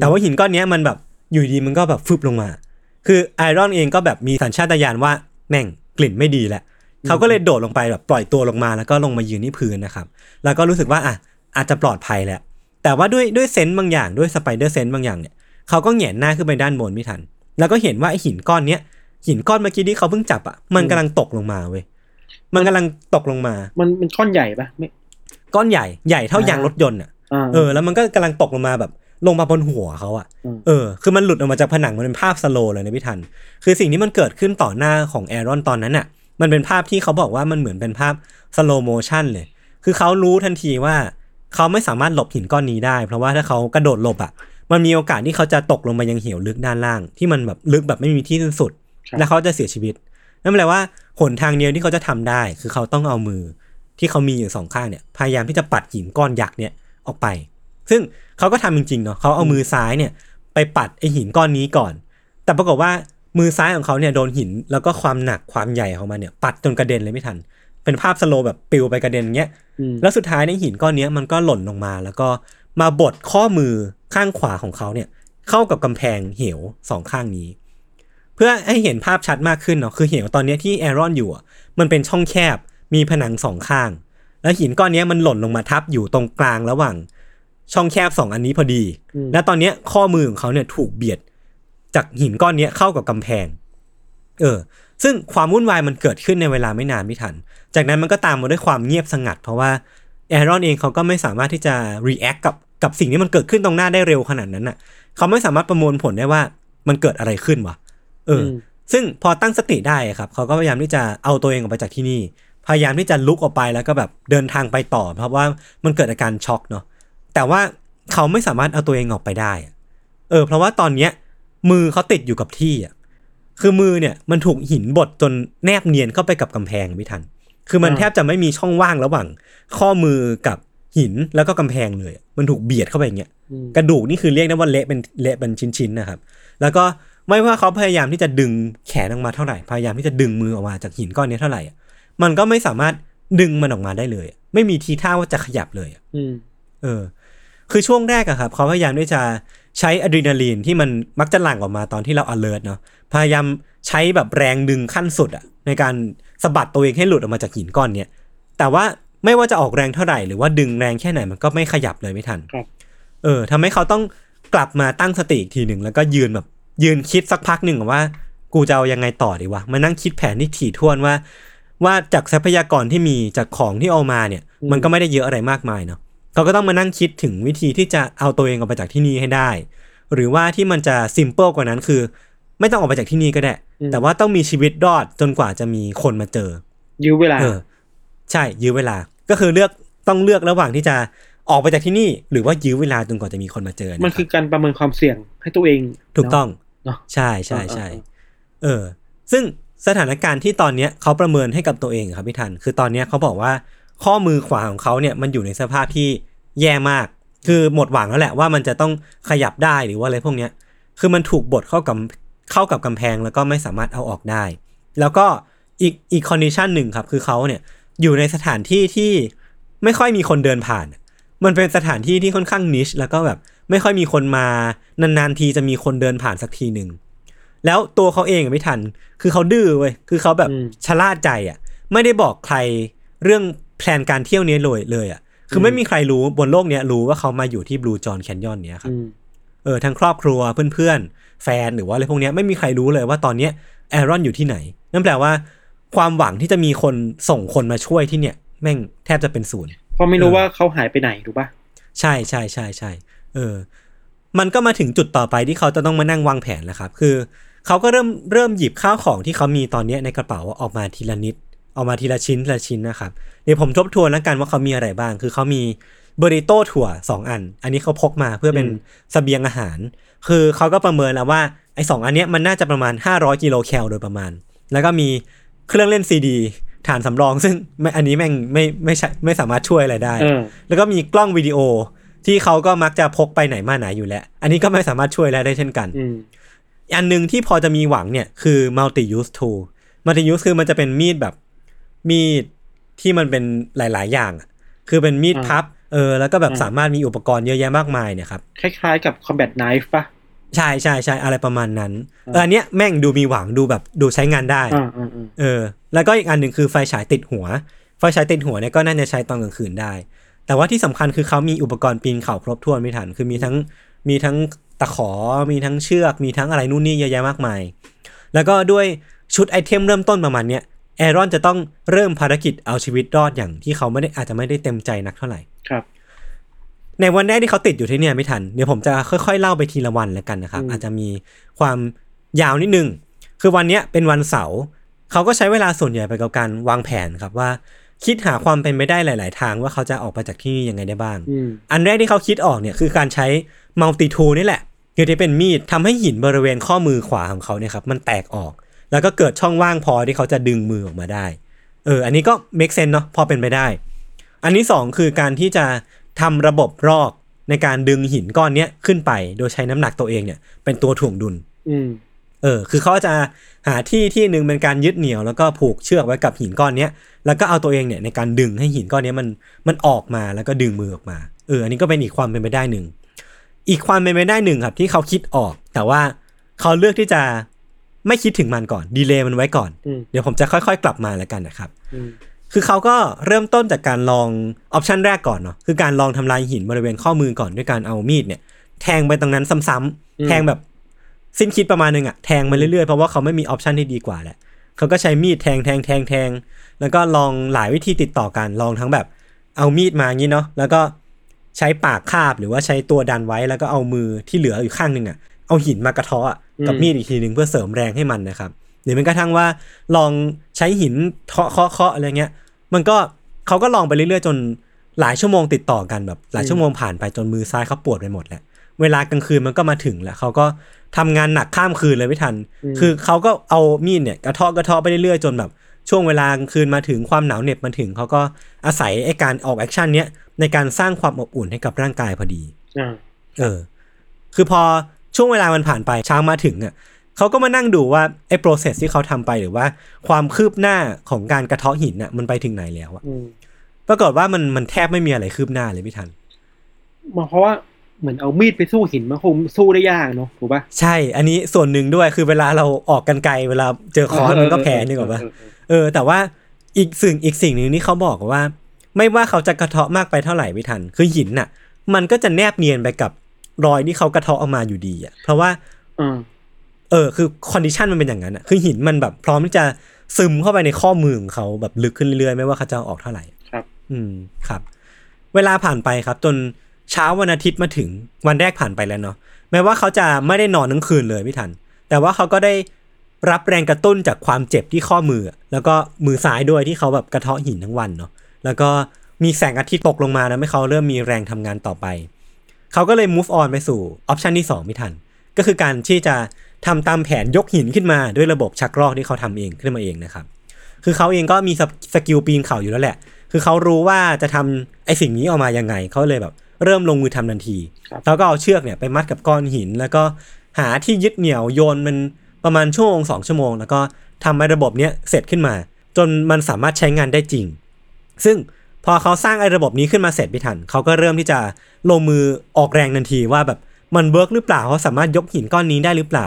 แต่ว่าหินก้อนเนี้ยมันแบบอยู่ดีมันก็แบบฟึบลงมา คือไอรอนเองก็แบบมีสัญชาตญาณว่าแม่งกลิ่นไม่ดีแหละ เขาก็เลยโดดลงไปแบบปล่อยตัวลงมาแล้วก็ลงมายืนที่พื้นนะครับ แล้วก็รู้สึกว่าอะอาจจะปลอดภัยแหละ แต่ว่าด้วยด้วยเซนต์บางอย่างด้วยสไปเดอร์เซนต์บางอย่างเนี่ย เขาก็แหงนหน้าขึ้นไปด้านบนไม่ทัน แล้วก็เห็นว่าไอหินก้อนเนี้ย หินก้อนเมื่อกี้ที่เขาเพิ่งจับอะมันกำลังตกลงมาเว้ยมันกำลังตกลงมา มันมันก้อนใหญ่ปะไม่ก้อนใหญ่ใหญ่เท่ายางอ่ารรถยนต์อะอ่าเออ แล้วมันก็กำลังตกลงมาแบบ ลงมาบนหัวเขาอะอืมเออ คือมันหลุดออกมาจากผนังมันเป็นภาพ slow เลยนะพี่ทัน คือสิ่งที่มันเกิดขึ้นต่อหน้าของแอรอนตอนนั้นอะ มันเป็นภาพที่เขาบอกว่ามันเหมือนเป็นภาพ slow motion เลย คือเขารู้ทันทีว่าเขาไม่สามารถหลบหินก้อนนี้ได้ เพราะว่าถ้าเขากระโดดหลบอะ มันมีโอกาสที่เขาจะตกลงมายังเหวลึกด้านล่าง ที่มันแบบลึกแบบไม่มีที่สิ้นสุดครับ และเขาจะเสียชีวิตนั่นแปลว่าหนทางเดียวที่เขาจะทำได้ คือเขาต้องเอามือที่เขามีอยู่สองข้างเนี่ยพยายามที่จะปัดหินก้อนยักษ์เนี่ยออกไป ซึ่งเขาก็ทำจริงๆเนาะเขาเอามือซ้ายเนี่ย ไปปัดไอหินก้อนนี้ก่อน แต่ปรากฏว่ามือซ้ายของเขาเนี่ยโดนหินแล้วก็ความหนักความใหญ่ของมันเนี่ย ปัดจนกระเด็นเลยไม่ทัน เป็นภาพสโลว์แบบปลิวไปกระเด็นเงี้ยอืมแล้วสุดท้ายในหินก้อนเนี้ยมันก็หล่นลงมา แล้วก็มาบดข้อมือข้างขวาของเขาเนี่ย เข้ากับกำแพงเหวสองข้างนี้ เพื่อให้เห็นภาพชัดมากขึ้นเนาะคือเหวตอนเนี้ยที่แอรอนอยู่อะมันเป็นช่องแคบมีผนังสองข้าง แล้วหินก้อนเนี้ยมันหล่นลงมาทับอยู่ตรงกลางระหว่าง ช่องแคบสองอันนี้พอดี และตอนเนี้ยข้อมือของเขาเนี่ยถูกเบียด จากหินก้อนเนี้ยเข้ากับกำแพง เออ ซึ่งความวุ่นวายมันเกิดขึ้นในเวลาไม่นานไม่ทัน จากนั้นมันก็ตามมาด้วยความเงียบสงัด เพราะว่าแอรอนเองเขาก็ไม่สามารถที่จะ react กับกับสิ่งที่มันเกิดขึ้นตรงหน้าได้เร็วขนาดนั้นน่ะ เขาไม่สามารถประมวลผลได้ว่ามันเกิดอะไรขึ้นวะ เอออมซึ่งพอตั้งสติได้อะครับ เขาก็พยายามที่จะเอาตัวเองออกไปจากที่นี่ พยายามที่จะลุกออกไปแล้วก็แบบเดินทางไปต่อ เพราะว่ามันเกิดอาการช็อกเนาะ แต่ว่าเขาไม่สามารถเอาตัวเองออกไปได้อะเออ เพราะว่าตอนเนี้ย มือเขาติดอยู่กับที่อะ คือมือเนี่ยมันถูกหินบดจนแนบเนียนเข้าไปกับกำแพงไม่ทัน คือมันอ่าแทบจะไม่มีช่องว่างระหว่าง ข้อมือกับหินแล้วก็กำแพงเลยอะมันถูกเบียดเข้าไปอย่างเงี้ยอืมกระดูกนี่คือเรียกได้ว่าเละเป็นเละเป็นชิ้นๆนะครับ แล้วก็ ไม่ว่าเขาพยายามที่จะดึงแขนออกมาเท่าไหร่ พยายามที่จะดึงมือออกมาจากหินก้อนนี้เท่าไหร่อะมันก็ไม่สามารถดึงมันออกมาได้เลยอะไม่มีทีท่าว่าจะขยับเลยอะอืมเออ คือช่วงแรกอะครับ เขาพยายามที่จะใช้อะดรีนาลีนที่มันมักจะหลั่งออกมาตอนที่เรา alert เนาะพยายามใช้แบบแรงดึงขั้นสุดอะในการสะบัดตัวเองให้หลุดออกมาจากหินก้อนเนี้ยแต่ว่าไม่ว่าจะออกแรงเท่าไหร่หรือว่าดึงแรงแค่ไหนมันก็ไม่ขยับเลยไม่ทันครับเออทำให้เขาต้องกลับมาตั้งสติอีกทีหนึ่งแล้วก็ยืนแบบ ยืนคิดสักพักหนึ่งว่า กูจะเอายังไงต่อดีวะมานั่งคิดแผนที่ถี่ถ้วนว่า ว่าจากทรัพยากรที่มีจากของที่เอามาเนี่ย มันก็ไม่ได้เยอะอะไรมากมายเนาะเขาก็ต้องมานั่งคิดถึงวิธีที่จะเอาตัวเองออกไปจากที่นี่ให้ได้ หรือว่าที่มันจะซิมเ l ิลกว่านั้นคือ ไม่ต้องออกไปจากที่นี่ก็ได้ แต่ว่าต้องมีชีวิตรอดจนกว่าจะมีคนมาเจอ ยื้อเวลาเออใช่ ยื้อเวลาก็คือเลือกต้องเลือกระหว่างที่จะออกไปจากที่นี่ หรือว่ายื้อเวลาจนกว่าจะมีคนมาเจอ มันนะรับคือการประเมินความเสี่ยงให้ตัวเอง ถูกต้อง เนาะใช่ใช่ใช่เออเออ ซึ่งสถานการณ์ที่ตอนเนี้ยเขาประเมินให้กับตัวเองครับพี่ทัน คือตอนเนี้ยเขาบอกว่าข้อมือขวาของเขาเนี่ยมันอยู่ในสภาพที่แย่มาก คือหมดหวังแล้วแหละว่ามันจะต้องขยับได้หรือว่าอะไรพวกเนี้ย คือมันถูกบดเข้ากับเข้ากับกำแพงแล้วก็ไม่สามารถเอาออกได้ แล้วก็อีกอีกคอนดิชันหนึ่งครับคือเขาเนี่ยอยู่ในสถานที่ที่ไม่ค่อยมีคนเดินผ่าน มันเป็นสถานที่ที่ค่อนข้างนิชแล้วก็แบบ ไม่ค่อยมีคนมานานๆทีจะมีคนเดินผ่านสักทีหนึ่งแล้วตัวเขาเองอะไม่ทัน คือเขาดื้อเว้ยคือเขาแบบอืมชะล่าใจอะ ไม่ได้บอกใครเรื่องแพลนการเที่ยวนี้เลยเลยอะ คือไม่มีใครรู้บนโลกเนี้ยรู้ว่าเขามาอยู่ที่บลูจอนแคนยอนเนี้ยครับอืมเออทั้งครอบครัวเพื่อนๆ แฟนหรือว่าอะไรพวกเนี้ยไม่มีใครรู้เลยว่าตอนเนี้ยแอรอนอยู่ที่ไหน นั่นแปลว่า ความหวังที่จะมีคนส่งคนมาช่วยที่เนี่ย แม่งแทบจะเป็นศูนย์เพราะไม่รู้เออว่าเขาหายไปไหนถูกปะใช่ใช่ใช่ใช่ เออ มันก็มาถึงจุดต่อไปที่เขาจะต้องมานั่งวางแผนแล้วครับ คือเขาก็เริ่มเริ่มหยิบข้าวของที่เขามีตอนเนี้ยในกระเป๋าออกมาทีละนิดออกมาทีละชิ้นทีละชิ้นนะครับ เดี๋ยวผมทบทวนแล้วกันว่าเขามีอะไรบ้าง คือเขามีเบอริโต้ถั่วสองอัน อันนี้เขาพกมาเพื่อเป็นเสบียงอาหาร คือเขาก็ประเมินแล้วว่าไอ้สองอันเนี้ยมันน่าจะประมาณ 500กิโลแคลโดยประมาณ แล้วก็มีเครื่องเล่นซีดีฐานสำรอง ซึ่งไม่อันนี้แม่งไม่ไม่ใช่ไม่สามารถช่วยอะไรได้เออแล้วก็มีกล้องวิดีโอ ที่เขาก็มักจะพกไปไหนมาไหนอยู่แล้ว อันนี้ก็ไม่สามารถช่วยอะไรได้เช่นกันอืมอันหนึ่งที่พอจะมีหวังเนี่ยคือ multi use tool multi use คือมันจะเป็นมีดแบบมีดที่มันเป็นหลาย ๆ อย่างอะคือเป็นมีดอ่าพับ เออ แล้วก็แบบอ่าสามารถมีอุปกรณ์เยอะแยะมากมายเนี่ยครับ คล้ายๆกับ combat knife ปะใช่ใช่ใช่อะไรประมาณนั้นอ่าเอออันเนี้ยแม่งดูมีหวังดูแบบดูใช้งานได้อ่าอ่าอ่าเออ แล้วก็อีกอันหนึ่งคือไฟฉายติดหัว ไฟฉายติดหัวเนี่ยก็น่าจะใช้ตอนกลางคืนได้ แต่ว่าที่สำคัญคือเขามีอุปกรณ์ปีนเขาครบถ้วนไม่ทัน คือมีทั้งมีทั้งตะขอ มีทั้งเชือก มีทั้งอะไรนู่นนี่เยอะแยะมากมาย แล้วก็ด้วยชุด item เริ่มต้นประมาณเนี้ยแอรอนจะต้องเริ่มภารกิจเอาชีวิตรอดอย่างที่เขาไม่ได้อาจจะไม่ได้เต็มใจนักเท่าไหร่ ครับ ในวันแรกที่เขาติดอยู่ที่เนี่ยพี่ทัน เดี๋ยวผมจะค่อยๆเล่าไปทีละวันแล้วกันนะครับอืมอาจจะมีความยาวนิดนึง คือวันเนี้ยเป็นวันเสาร์เขาก็ใช้เวลาส่วนใหญ่ไปกับการวางแผนครับว่า คิดหาความเป็นไปได้หลาย ๆ ทางว่าเขาจะออกไปจากที่นี่ยังไงได้บ้างอืมอันแรกที่เขาคิดออกเนี่ยคือการใช้มัลติทูนี่แหละ คือที่เป็นมีดทำให้หินบริเวณข้อมือขวาของเขาเนี่ยครับมันแตกออก แล้วก็เกิดช่องว่างพอที่เขาจะดึงมือออกมาได้ เออ อันนี้ก็ make sense เนาะพอเป็นไปได้ อันที่สองคือการที่จะทำระบบรอกในการดึงหินก้อนเนี้ยขึ้นไป โดยใช้น้ำหนักตัวเองเนี่ยเป็นตัวถ่วงดุลอืม เออคือเขาจะหาที่ที่หนึ่งเป็นการยึดเหนี่ยวแล้วก็ผูกเชือกไว้กับหินก้อนเนี้ยแล้วก็เอาตัวเองเนี่ยในการดึงให้หินก้อนเนี้ยมันมันออกมาแล้วก็ดึงมือออกมาเอออันนี้ก็เป็นอีกความเป็นไปได้หนึ่งอีกความเป็นไปได้หนึ่งครับที่เขาคิดออก แต่ว่าเขาเลือกที่จะไม่คิดถึงมันก่อน delay มันไว้ก่อนอืมเดี๋ยวผมจะค่อยๆ กลับมาแล้วกันนะครับอืมคือเขาก็เริ่มต้นจากการลอง option แรกก่อนเนาะคือการลองทำลายหินบริเวณข้อมือก่อนด้วยการเอามีดเนี่ย แทงไปตรงนั้นซ้ำๆแทงแบบ สิ้นคิดประมาณนึงอะแทงมาเรื่อยๆ เพราะว่าเขาไม่มี option ที่ดีกว่าแหละเขาก็ใช้มีดแทงแทงแทงแทงแล้วก็ลองหลายวิธีติดต่อกันลองทั้งแบบเอามีดมาอย่างนี้เนาะแล้วก็ใช้ปากคาบหรือว่าใช้ตัวดันไว้แล้วก็เอามือที่เหลืออยู่ข้างหนึ่งอะเอาหินมากระเทาะกับมีดอีกทีหนึ่งเพื่อเสริมแรงให้มันนะครับหรือแม้กระทั่งว่าลองใช้หินเคาะเคาะเคาะอะไรเงี้ย มันก็เขาก็ลองไปเรื่อยๆ จนหลายชั่วโมงติดต่อกันแบบหลายชั่วโมงผ่านไปจนมือซ้ายเขาปวดไปหมดแหล้ว เวลากลางคืนมันก็มาถึงแล้วเขาก็ทำงานหนักข้ามคืนเลยไม่ทัน คือเขาก็เอามีดเนี่ยกระเทาะกระเทาะไปเรื่อยๆจนแบบช่วงเวลากลางคืนมาถึงความหนาวเหน็บมาถึงเขาก็อาศัยไอ้การออกแอคชั่นเนี้ยในการสร้างความอบอุ่นให้กับร่างกายพอดีอ่าเออ คือพอช่วงเวลามันผ่านไปช้างมาถึงอะเขาก็มานั่งดูว่าไอ้ process ที่เขาทำไปหรือว่า ความคืบหน้าของการกระเทาะหินอะ มันไปถึงไหนแล้วอะอืมปรากฏว่ามันมันแทบไม่มีอะไรคืบหน้าเลยพี่ทันมาเพราะว่า เหมือนเอามีดไปสู้หินมันคงสู้ได้ยากเนอะถูกปะใช่ อันนี้ส่วนหนึ่งด้วยคือเวลาเราออกกรรไกรเวลาเจอค้อนมันก็แพ้นึกออกปะเออเออเออ แต่ว่าอีกสิ่งอีกสิ่งหนึ่งที่เขาบอกว่า ไม่ว่าเขาจะกระเทาะมากไปเท่าไหร่พี่ทัน คือหินน่ะ มันก็จะแนบเนียนไปกับรอยที่เขากระเทาะออกมาอยู่ดีอะ เพราะว่าเออเออ คือ condition มันเป็นอย่างนั้นอะ คือหินมันแบบพร้อมที่จะซึมเข้าไปในข้อมือของเขาแบบลึกขึ้นเรื่อยๆ ไม่ว่าเขาจะเอาออกเท่าไหร่ ครับ อืม ครับ เวลาผ่านไปครับจน เช้าวันอาทิตย์มาถึงวันแรกผ่านไปแล้วเนาะแม้ว่าเขาจะไม่ได้นอนทั้งคืนเลยพี่ทัน แต่ว่าเขาก็ได้รับแรงกระตุ้นจากความเจ็บที่ข้อมือ แล้วก็มือซ้ายด้วยที่เขาแบบกระเทาะหินทั้งวันเนาะแล้วก็มีแสงอาทิตย์ตกลงมานะให้เขาเริ่มมีแรงทำงานต่อไป เขาก็เลย move on ไปสู่ออปชันที่2ไม่ทัน ก็คือการที่จะทำตามแผนยกหินขึ้นมาด้วยระบบชักรอกที่เขาทำเองขึ้นมาเองนะครับ คือเขาเองก็มี skill ปีนเขาอยู่แล้วแหละ คือเขารู้ว่าจะทำไอสิ่งนี้ออกมายังไง เขาเลยแบบ เริ่มลงมือทำทันทีครับแล้วก็เอาเชือกเนี่ยไปมัดกับก้อนหิน แล้วก็หาที่ยึดเหนี่ยวโยนมันประมาณชั่วโมงสองชั่วโมง แล้วก็ทำให้ระบบเนี้ยเสร็จขึ้นมา จนมันสามารถใช้งานได้จริง ซึ่งพอเขาสร้างไอ้ระบบนี้ขึ้นมาเสร็จพี่ทัน เขาก็เริ่มที่จะลงมือออกแรงทันทีว่าแบบมัน work หรือเปล่าเขาสามารถยกหินก้อนนี้ได้หรือเปล่า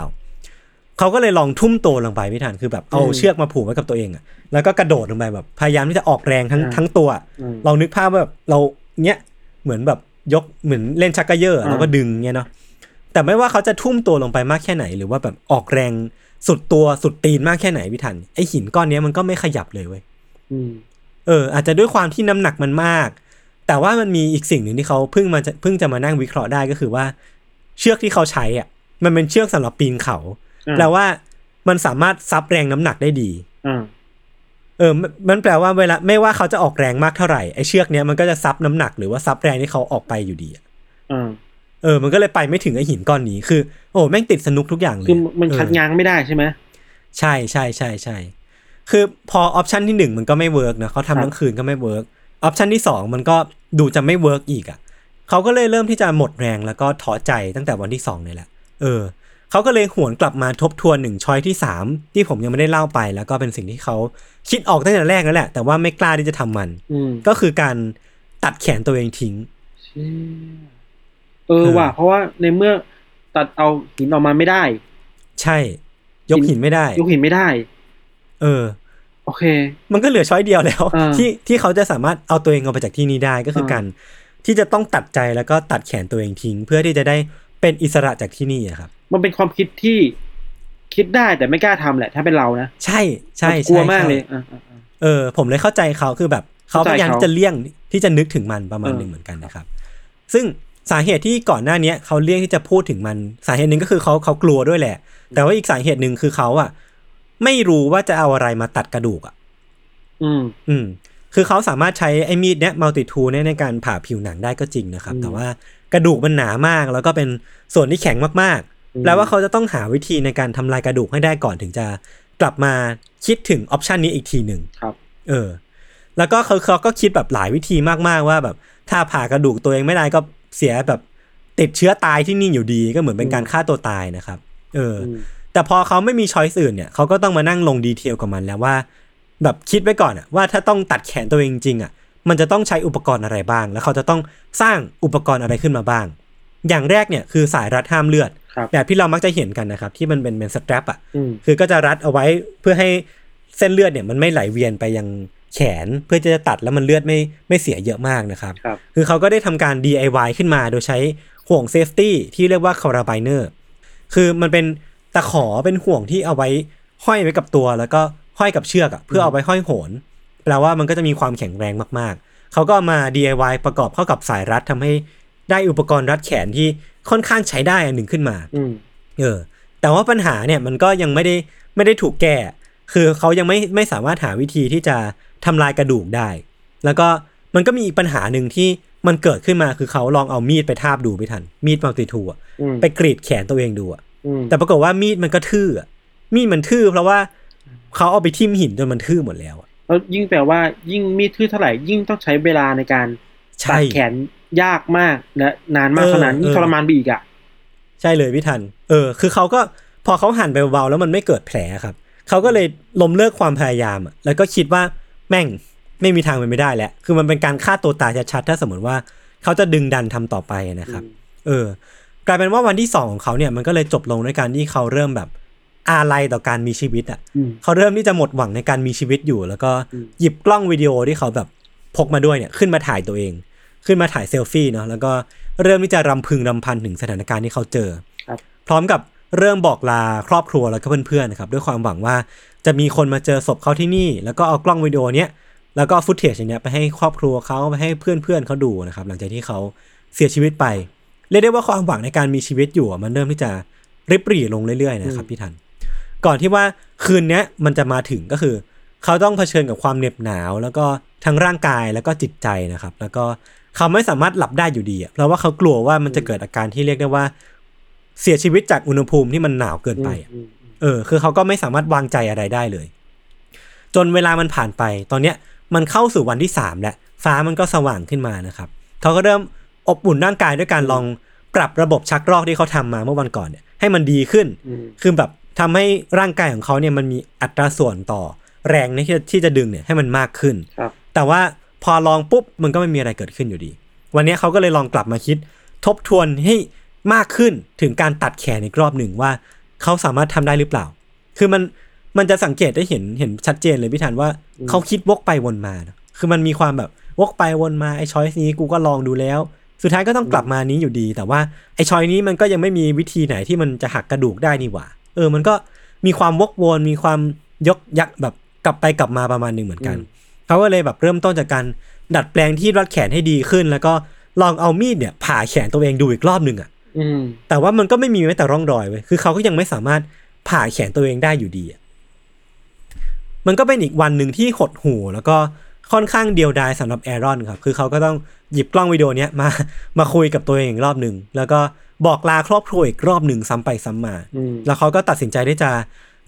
เขาก็เลยลองทุ่มตัวลงไปพี่ทันคือแบบเอาเชือกมาผูกไว้กับตัวเองอะแล้วก็กระโดดลงไปแบบพยายามที่จะออกแรงทั้งทั้งตัวอืมลองนึกภาพว่าแบบเราเนี้ยเหมือนแบบ ยกเหมือนเล่นชักกระเยอะอะอ่าแล้วก็ดึงเงี้ยเนาะแต่ไม่ว่าเขาจะทุ่มตัวลงไปมากแค่ไหน หรือว่าแบบออกแรงสุดตัวสุดตีนมากแค่ไหนพี่ทันไอหินก้อนเนี้ยมันก็ไม่ขยับเลยเว้ยอืมเออ อาจจะด้วยความที่น้ำหนักมันมาก แต่ว่ามันมีอีกสิ่งหนึ่งที่เขาเพิ่งมาจะเพิ่งจะมานั่งวิเคราะห์ได้ก็คือว่า เชือกที่เขาใช้อะ มันเป็นเชือกสำหรับปีนเขาอ่าแปลว่ามันสามารถซับแรงน้ำหนักได้ดีอ่า เออมันมันแปลว่าเวลาไม่ว่าเขาจะออกแรงมากเท่าไหร่ไอ้เชือกเนี้ยมันก็จะซับน้ำหนักหรือว่าซับแรงที่เขาออกไปอยู่ดีอะอ่าเออ มันก็เลยไปไม่ถึงไอ้หินก้อนนี้ คือ โอ้แม่งติดสนุกทุกอย่างเลย คือมันเออคัดง้างไม่ได้ใช่ไหม ใช่ใช่ใช่ใช่ คือพอ option ที่หนึ่งมันก็ไม่ work นะครับเขาครัทำบทั้งคืนก็ไม่ work option ที่สองมันก็ดูจะไม่ work อีกอะ เขาก็เลยเริ่มที่จะหมดแรงแล้วก็ท้อใจตั้งแต่วันที่สองนี่แหละ เออ เขาก็เลยหวนกลับมาทบทวนหนึ่ง choice ที่สามที่ผมยังไม่ได้เล่าไป แล้วก็เป็นสิ่งที่เขาคิดออกตั้งแต่แรกแล้วแหละ แต่ว่าไม่กล้าที่จะทำมันอืมก็คือการตัดแขนตัวเองทิ้งเชี่ยเออว่ะ เพราะว่าในเมื่อตัดเอาหินออกมาไม่ได้ ใช่ ยกหินไม่ได้ ยกหินไม่ได้ เออ โอเค มันก็เหลือช้อยเดียวแล้วอ่าที่ที่เขาจะสามารถเอาตัวเองออกไปจากที่นี้ได้ก็คืออาการที่จะต้องตัดใจแล้วก็ตัดแขนตัวเองทิ้ง เพื่อที่จะได้เป็นอิสระจากที่นี่อะครับ มันเป็นความคิดที่คิดได้แต่ไม่กล้าทำแหละ ถ้าเป็นเรานะ ใช่ใช่กลัวใช่มากใช่เลยอ่าอ่าอ่าเออ ผมเลยเข้าใจเขาคือแบบเขาพเข้าใจยายามเขาที่จะเลี่ยงที่จะนึกถึงมันประมาณเออหนึ่งเหมือนกันนะครับ ซึ่งสาเหตุที่ก่อนหน้าเนี้ยเขาเลี่ยงที่จะพูดถึงมันสาเหตุหนึ่งก็คือเขาเขากลัวด้วยแหละ แต่ว่าอีกสาเหตุหนึ่งคือเขาอะไม่รู้ว่าจะเอาอะไรมาตัดกระดูกอะอืม อืม คือเขาสามารถใช้ไอ้มีดเนี้ยมัลติทูเนี่ยในการผ่าผิวหนังได้ก็จริงนะครับอืมแต่ว่ากระดูกมันหนามากแล้วก็เป็นส่วนที่แข็งมากอืมๆ แปลว่าเขาจะต้องหาวิธีในการทำลายกระดูกให้ได้ก่อนถึงจะกลับมาคิดถึงออปชันนี้อีกทีหนึ่งครับ เออ แล้วก็เขาเขาก็คิดแบบหลายวิธีมากๆว่าแบบ ถ้าผ่ากระดูกตัวเองไม่ได้ก็เสียแบบติดเชื้อตายที่นี่อยู่ดีก็เหมือนเป็นการฆ่าตัวตายนะครับ เอออมแต่พอเขาไม่มีช้อยส์อื่นเนี่ยเขาก็ต้องมานั่งลงดีเทลกับมันแล้วว่า แบบคิดไว้ก่อนอะว่าถ้าต้องตัดแขนตัวเองจริงๆอะมันจะต้องใช้อุปกรณ์อะไรบ้าง แล้วเขาจะต้องสร้างอุปกรณ์อะไรขึ้นมาบ้าง อย่างแรกเนี่ยคือสายรัดห้ามเลือดครับ แบบที่เรามักจะเห็นกันนะครับ ที่มันเป็นเป็นสแตรปอะอืมคือก็จะรัดเอาไว้เพื่อให้เส้นเลือดเนี่ยมันไม่ไหลเวียนไปยังแขนเพื่อจะตัดแล้วมันเลือดไม่ไม่เสียเยอะมากนะครับครับคือเขาก็ได้ทำการ DIY ขึ้นมาโดยใช้ห่วง safety ที่เรียกว่า carabiner คือมันเป็นตะขอเป็นห่วงที่เอาไว้ห้อยไว้กับตัว แล้วก็ห้อยกับเชือกอะเพื่อเอาไว้ห้อยโหน แปลว่ามันก็จะมีความแข็งแรงมากๆ เขาก็เอามา DIY ประกอบเข้ากับสายรัดทำให้ ได้อุปกรณ์รัดแขนที่ค่อนข้างใช้ได้อันหนึ่งขึ้นมาอืมเออ แต่ว่าปัญหาเนี่ยมันก็ยังไม่ได้ไม่ได้ถูกแก้ คือเขายังไม่ไม่สามารถหาวิธีที่จะทำลายกระดูกได้ แล้วก็มันก็มีอีกปัญหาหนึ่งที่มันเกิดขึ้นมาคือเขาลองเอามีดไปทาบดูไม่ทัน มีดมัลติทูอะอืมไปกรีดแขนตัวเองดูอะอืมแต่ปรากฏว่ามีดมันก็ทื่ออะมีดมันทื่อเพราะว่าเขาเอาไปทิ่มหินจนมันทื่อหมดแล้วอะแล้วยิ่งแปลว่ายิ่งมีดทื่อเท่าไหร่ยิ่งต้องใช้เวลาในการใช่ตัดแขน ยากมากและนานมากเออเท่านั้นยิ่งเออทรมานไปอีกอะใช่เลยพี่ทัน เออ คือเขาก็พอเขาหั่นไปเบาๆแล้วมันไม่เกิดแผลครับเขาก็เลยล้มเลิกความพยายามอะแล้วก็คิดว่าแม่งไม่มีทางเป็นไม่ได้แล้ว คือมันเป็นการฆ่าตัวตายชัดๆถ้าสมมติว่าเขาจะดึงดันทำต่อไปนะครับ เออ กลายเป็นว่าวันที่สองของเขาเนี่ยมันก็เลยจบลงด้วยการที่เขาเริ่มแบบอาลัยต่อการมีชีวิตอะอืมเขาเริ่มที่จะหมดหวังในการมีชีวิตอยู่ แล้วก็อืมหยิบกล้องวิดีโอที่เขาแบบพกมาด้วยเนี่ยขึ้นมาถ่ายตัวเอง ขึ้นมาถ่ายเซลฟี่เนาะแล้วก็เริ่มที่จะรำพึงรำพันถึงสถานการณ์ที่เขาเจอครับพร้อมกับเริ่มบอกลาครอบครัวแล้วก็เพื่อนๆนะครับด้วยความหวังว่าจะมีคนมาเจอศพเขาที่นี่ แล้วก็เอากล้องวิดีโอเนี้ยแล้วก็ฟุตเทจอย่างเนี้ยไปให้ครอบครัวเขาไปให้เพื่อนๆเขาดูนะครับหลังจากที่เขาเสียชีวิตไปเรียกได้ว่าความหวังในการมีชีวิตอยู่อะมันเริ่มที่จะริบหรี่ลงเรื่อยๆนะครับพี่ทัน ก่อนที่ว่าคืนเนี้ยมันจะมาถึงก็คือ เขาต้องเผชิญกับความเหน็บหนาว แล้วก็ทั้งร่างกายแล้วก็จิตใจนะครับ แล้วก็ เขาไม่สามารถหลับได้อยู่ดีอะเพราะว่าเขากลัวว่ามันจะเกิดอาการที่เรียกได้ว่า เสียชีวิตจากอุณหภูมิที่มันหนาวเกินไปอะอืมเออ คือเขาก็ไม่สามารถวางใจอะไรได้เลย จนเวลามันผ่านไป ตอนเนี้ยมันเข้าสู่วันที่สามแล้วฟ้ามันก็สว่างขึ้นมานะครับเขาก็เริ่มอบอุ่นร่างกายด้วยการลองปรับระบบชักรอกที่เขาทำมาเมื่อวันก่อนเนี่ยให้มันดีขึ้นอืมคือแบบทำให้ร่างกายของเขาเนี่ยมันมีอัตราส่วนต่อแรงที่จะที่จะดึงเนี่ยให้มันมากขึ้นครับแต่ว่า พอลองปุ๊บมันก็ไม่มีอะไรเกิดขึ้นอยู่ดี วันนี้เขาก็เลยลองกลับมาคิด ทบทวนให้มากขึ้นถึงการตัดแขนอีกรอบหนึ่งว่าเขาสามารถทำได้หรือเปล่า คือมันมันจะสังเกตได้เห็นเห็นชัดเจนเลยพี่ธันว่าเขาคิดวกไปวนมานะคือมันมีความแบบวกไปวนมาไอ้ช้อยนี้กูก็ลองดูแล้ว สุดท้ายก็ต้องกลับมานี้อยู่ดี แต่ว่าไอ้ช้อยนี้มันก็ยังไม่มีวิธีไหนที่มันจะหักกระดูกได้นี่หว่า เออ มันก็มีความวกวนมีความยกยักแบบกลับไปกลับมาประมาณหนึ่งเหมือนกัน เขาก็เลยแบบเริ่มต้นจากการดัดแปลงที่รัดแขนให้ดีขึ้น แล้วก็ลองเอามีดเนี่ยผ่าแขนตัวเองดูอีกรอบหนึ่งอะอืมแต่ว่ามันก็ไม่มีแม้แต่ร่องรอยเว้ยคือเขาก็ยังไม่สามารถผ่าแขนตัวเองได้อยู่ดีอะมันก็เป็นอีกวันหนึ่งที่หดหู่แล้วก็ค่อนข้างเดียวดายสำหรับแอรอนครับ คือเขาก็ต้องหยิบกล้องวิดีโอเนี้ยมา มาคุยกับตัวเองอีกรอบหนึ่ง แล้วก็บอกลาครอบครัวอีกรอบหนึ่งซ้ำไปซ้ำมาอืมแล้วเขาก็ตัดสินใจที่จะ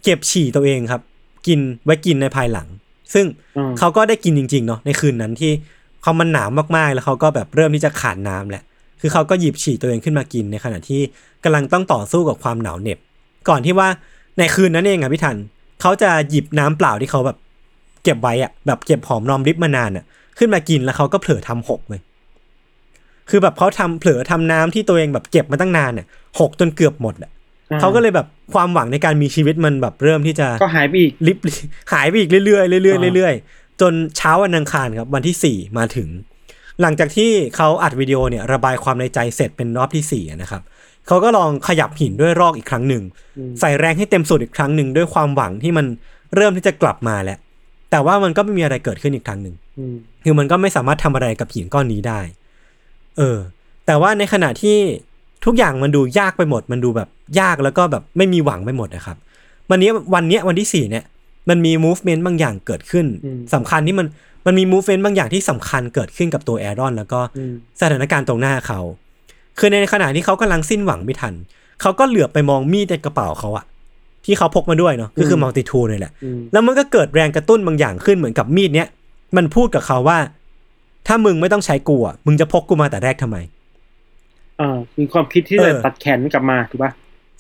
เก็บฉี่ตัวเองครับ กินไว้กินในภายหลัง ซึ่งอืมเขาก็ได้กินจริงๆเนาะในคืนนั้นที่เขามันหนาวมากๆ แล้วเขาก็แบบเริ่มที่จะขาดน้ำแหละ คือเขาก็หยิบฉี่ตัวเองขึ้นมากินในขณะที่กำลังต้องต่อสู้กับความหนาวเหน็บ ก่อนที่ว่าในคืนนั้นเองอะพี่ทันเขาจะหยิบน้ำเปล่าที่เขาแบบ เก็บไว้อะแบบเก็บหอมรอมริบมานานอะขึ้นมากินแล้วเขาก็เผลอทำหกเลยคือแบบเขาทำเผลอทำน้ำที่ตัวเองแบบเก็บมาตั้งนานเนี่ยหกจนเกือบหมดอะอ่า เขาก็เลยแบบความหวังในการมีชีวิตมันแบบเริ่มที่จะก็หายไปอีกลิบหายไปอีกเรื่อยๆเรื่อยอ่าๆเรื่อยๆจนเช้าวันอังคารครับวันที่สี่มาถึง หลังจากที่เขาอัดวิดีโอเนี่ยระบายความในใจเสร็จเป็นรอบที่สี่อะนะครับเขาก็ลองขยับหินด้วยรอกอีกครั้งหนึ่งใส่แรงให้เต็มสุดอีกครั้งหนึ่งด้วยความหวังที่มันเริ่มที่จะกลับมาแล้วแต่ว่ามันก็ไม่มีอะไรเกิดขึ้นอีกครั้งหนึ่งอืมคือมันก็ไม่สามารถทำอะไรกับหินก้อนนี้ได้ เออ แต่ว่าในขณะที่ ทุกอย่างมันดูยากไปหมด มันดูแบบยากแล้วก็แบบไม่มีหวังไปหมดนะครับ วันนี้วันเนี้ยวันที่สี่เนี่ย มันมี movement บางอย่างเกิดขึ้นสำคัญที่มันมันมี movement บางอย่างที่สำคัญเกิดขึ้นกับตัวแอรอน แล้วก็อืมสถานการณ์ตรงหน้าเขา คือในขณะที่เขากำลังสิ้นหวังไม่ทัน เขาก็เหลือบไปมองมีดในกระเป๋าเขาอะที่เขาพกมาด้วยเนาะก็คือมัลติทูนี่แหละอืมแล้วมันก็เกิดแรงกระตุ้นบางอย่างขึ้นเหมือนกับมีดเนี้ยมันพูดกับเขาว่า ถ้ามึงไม่ต้องใช้กูอะมึงจะพกกูมาแต่แรกทำไม อ่ามีความคิดที่เอจะอตัดแขนกลับมาถูกปะ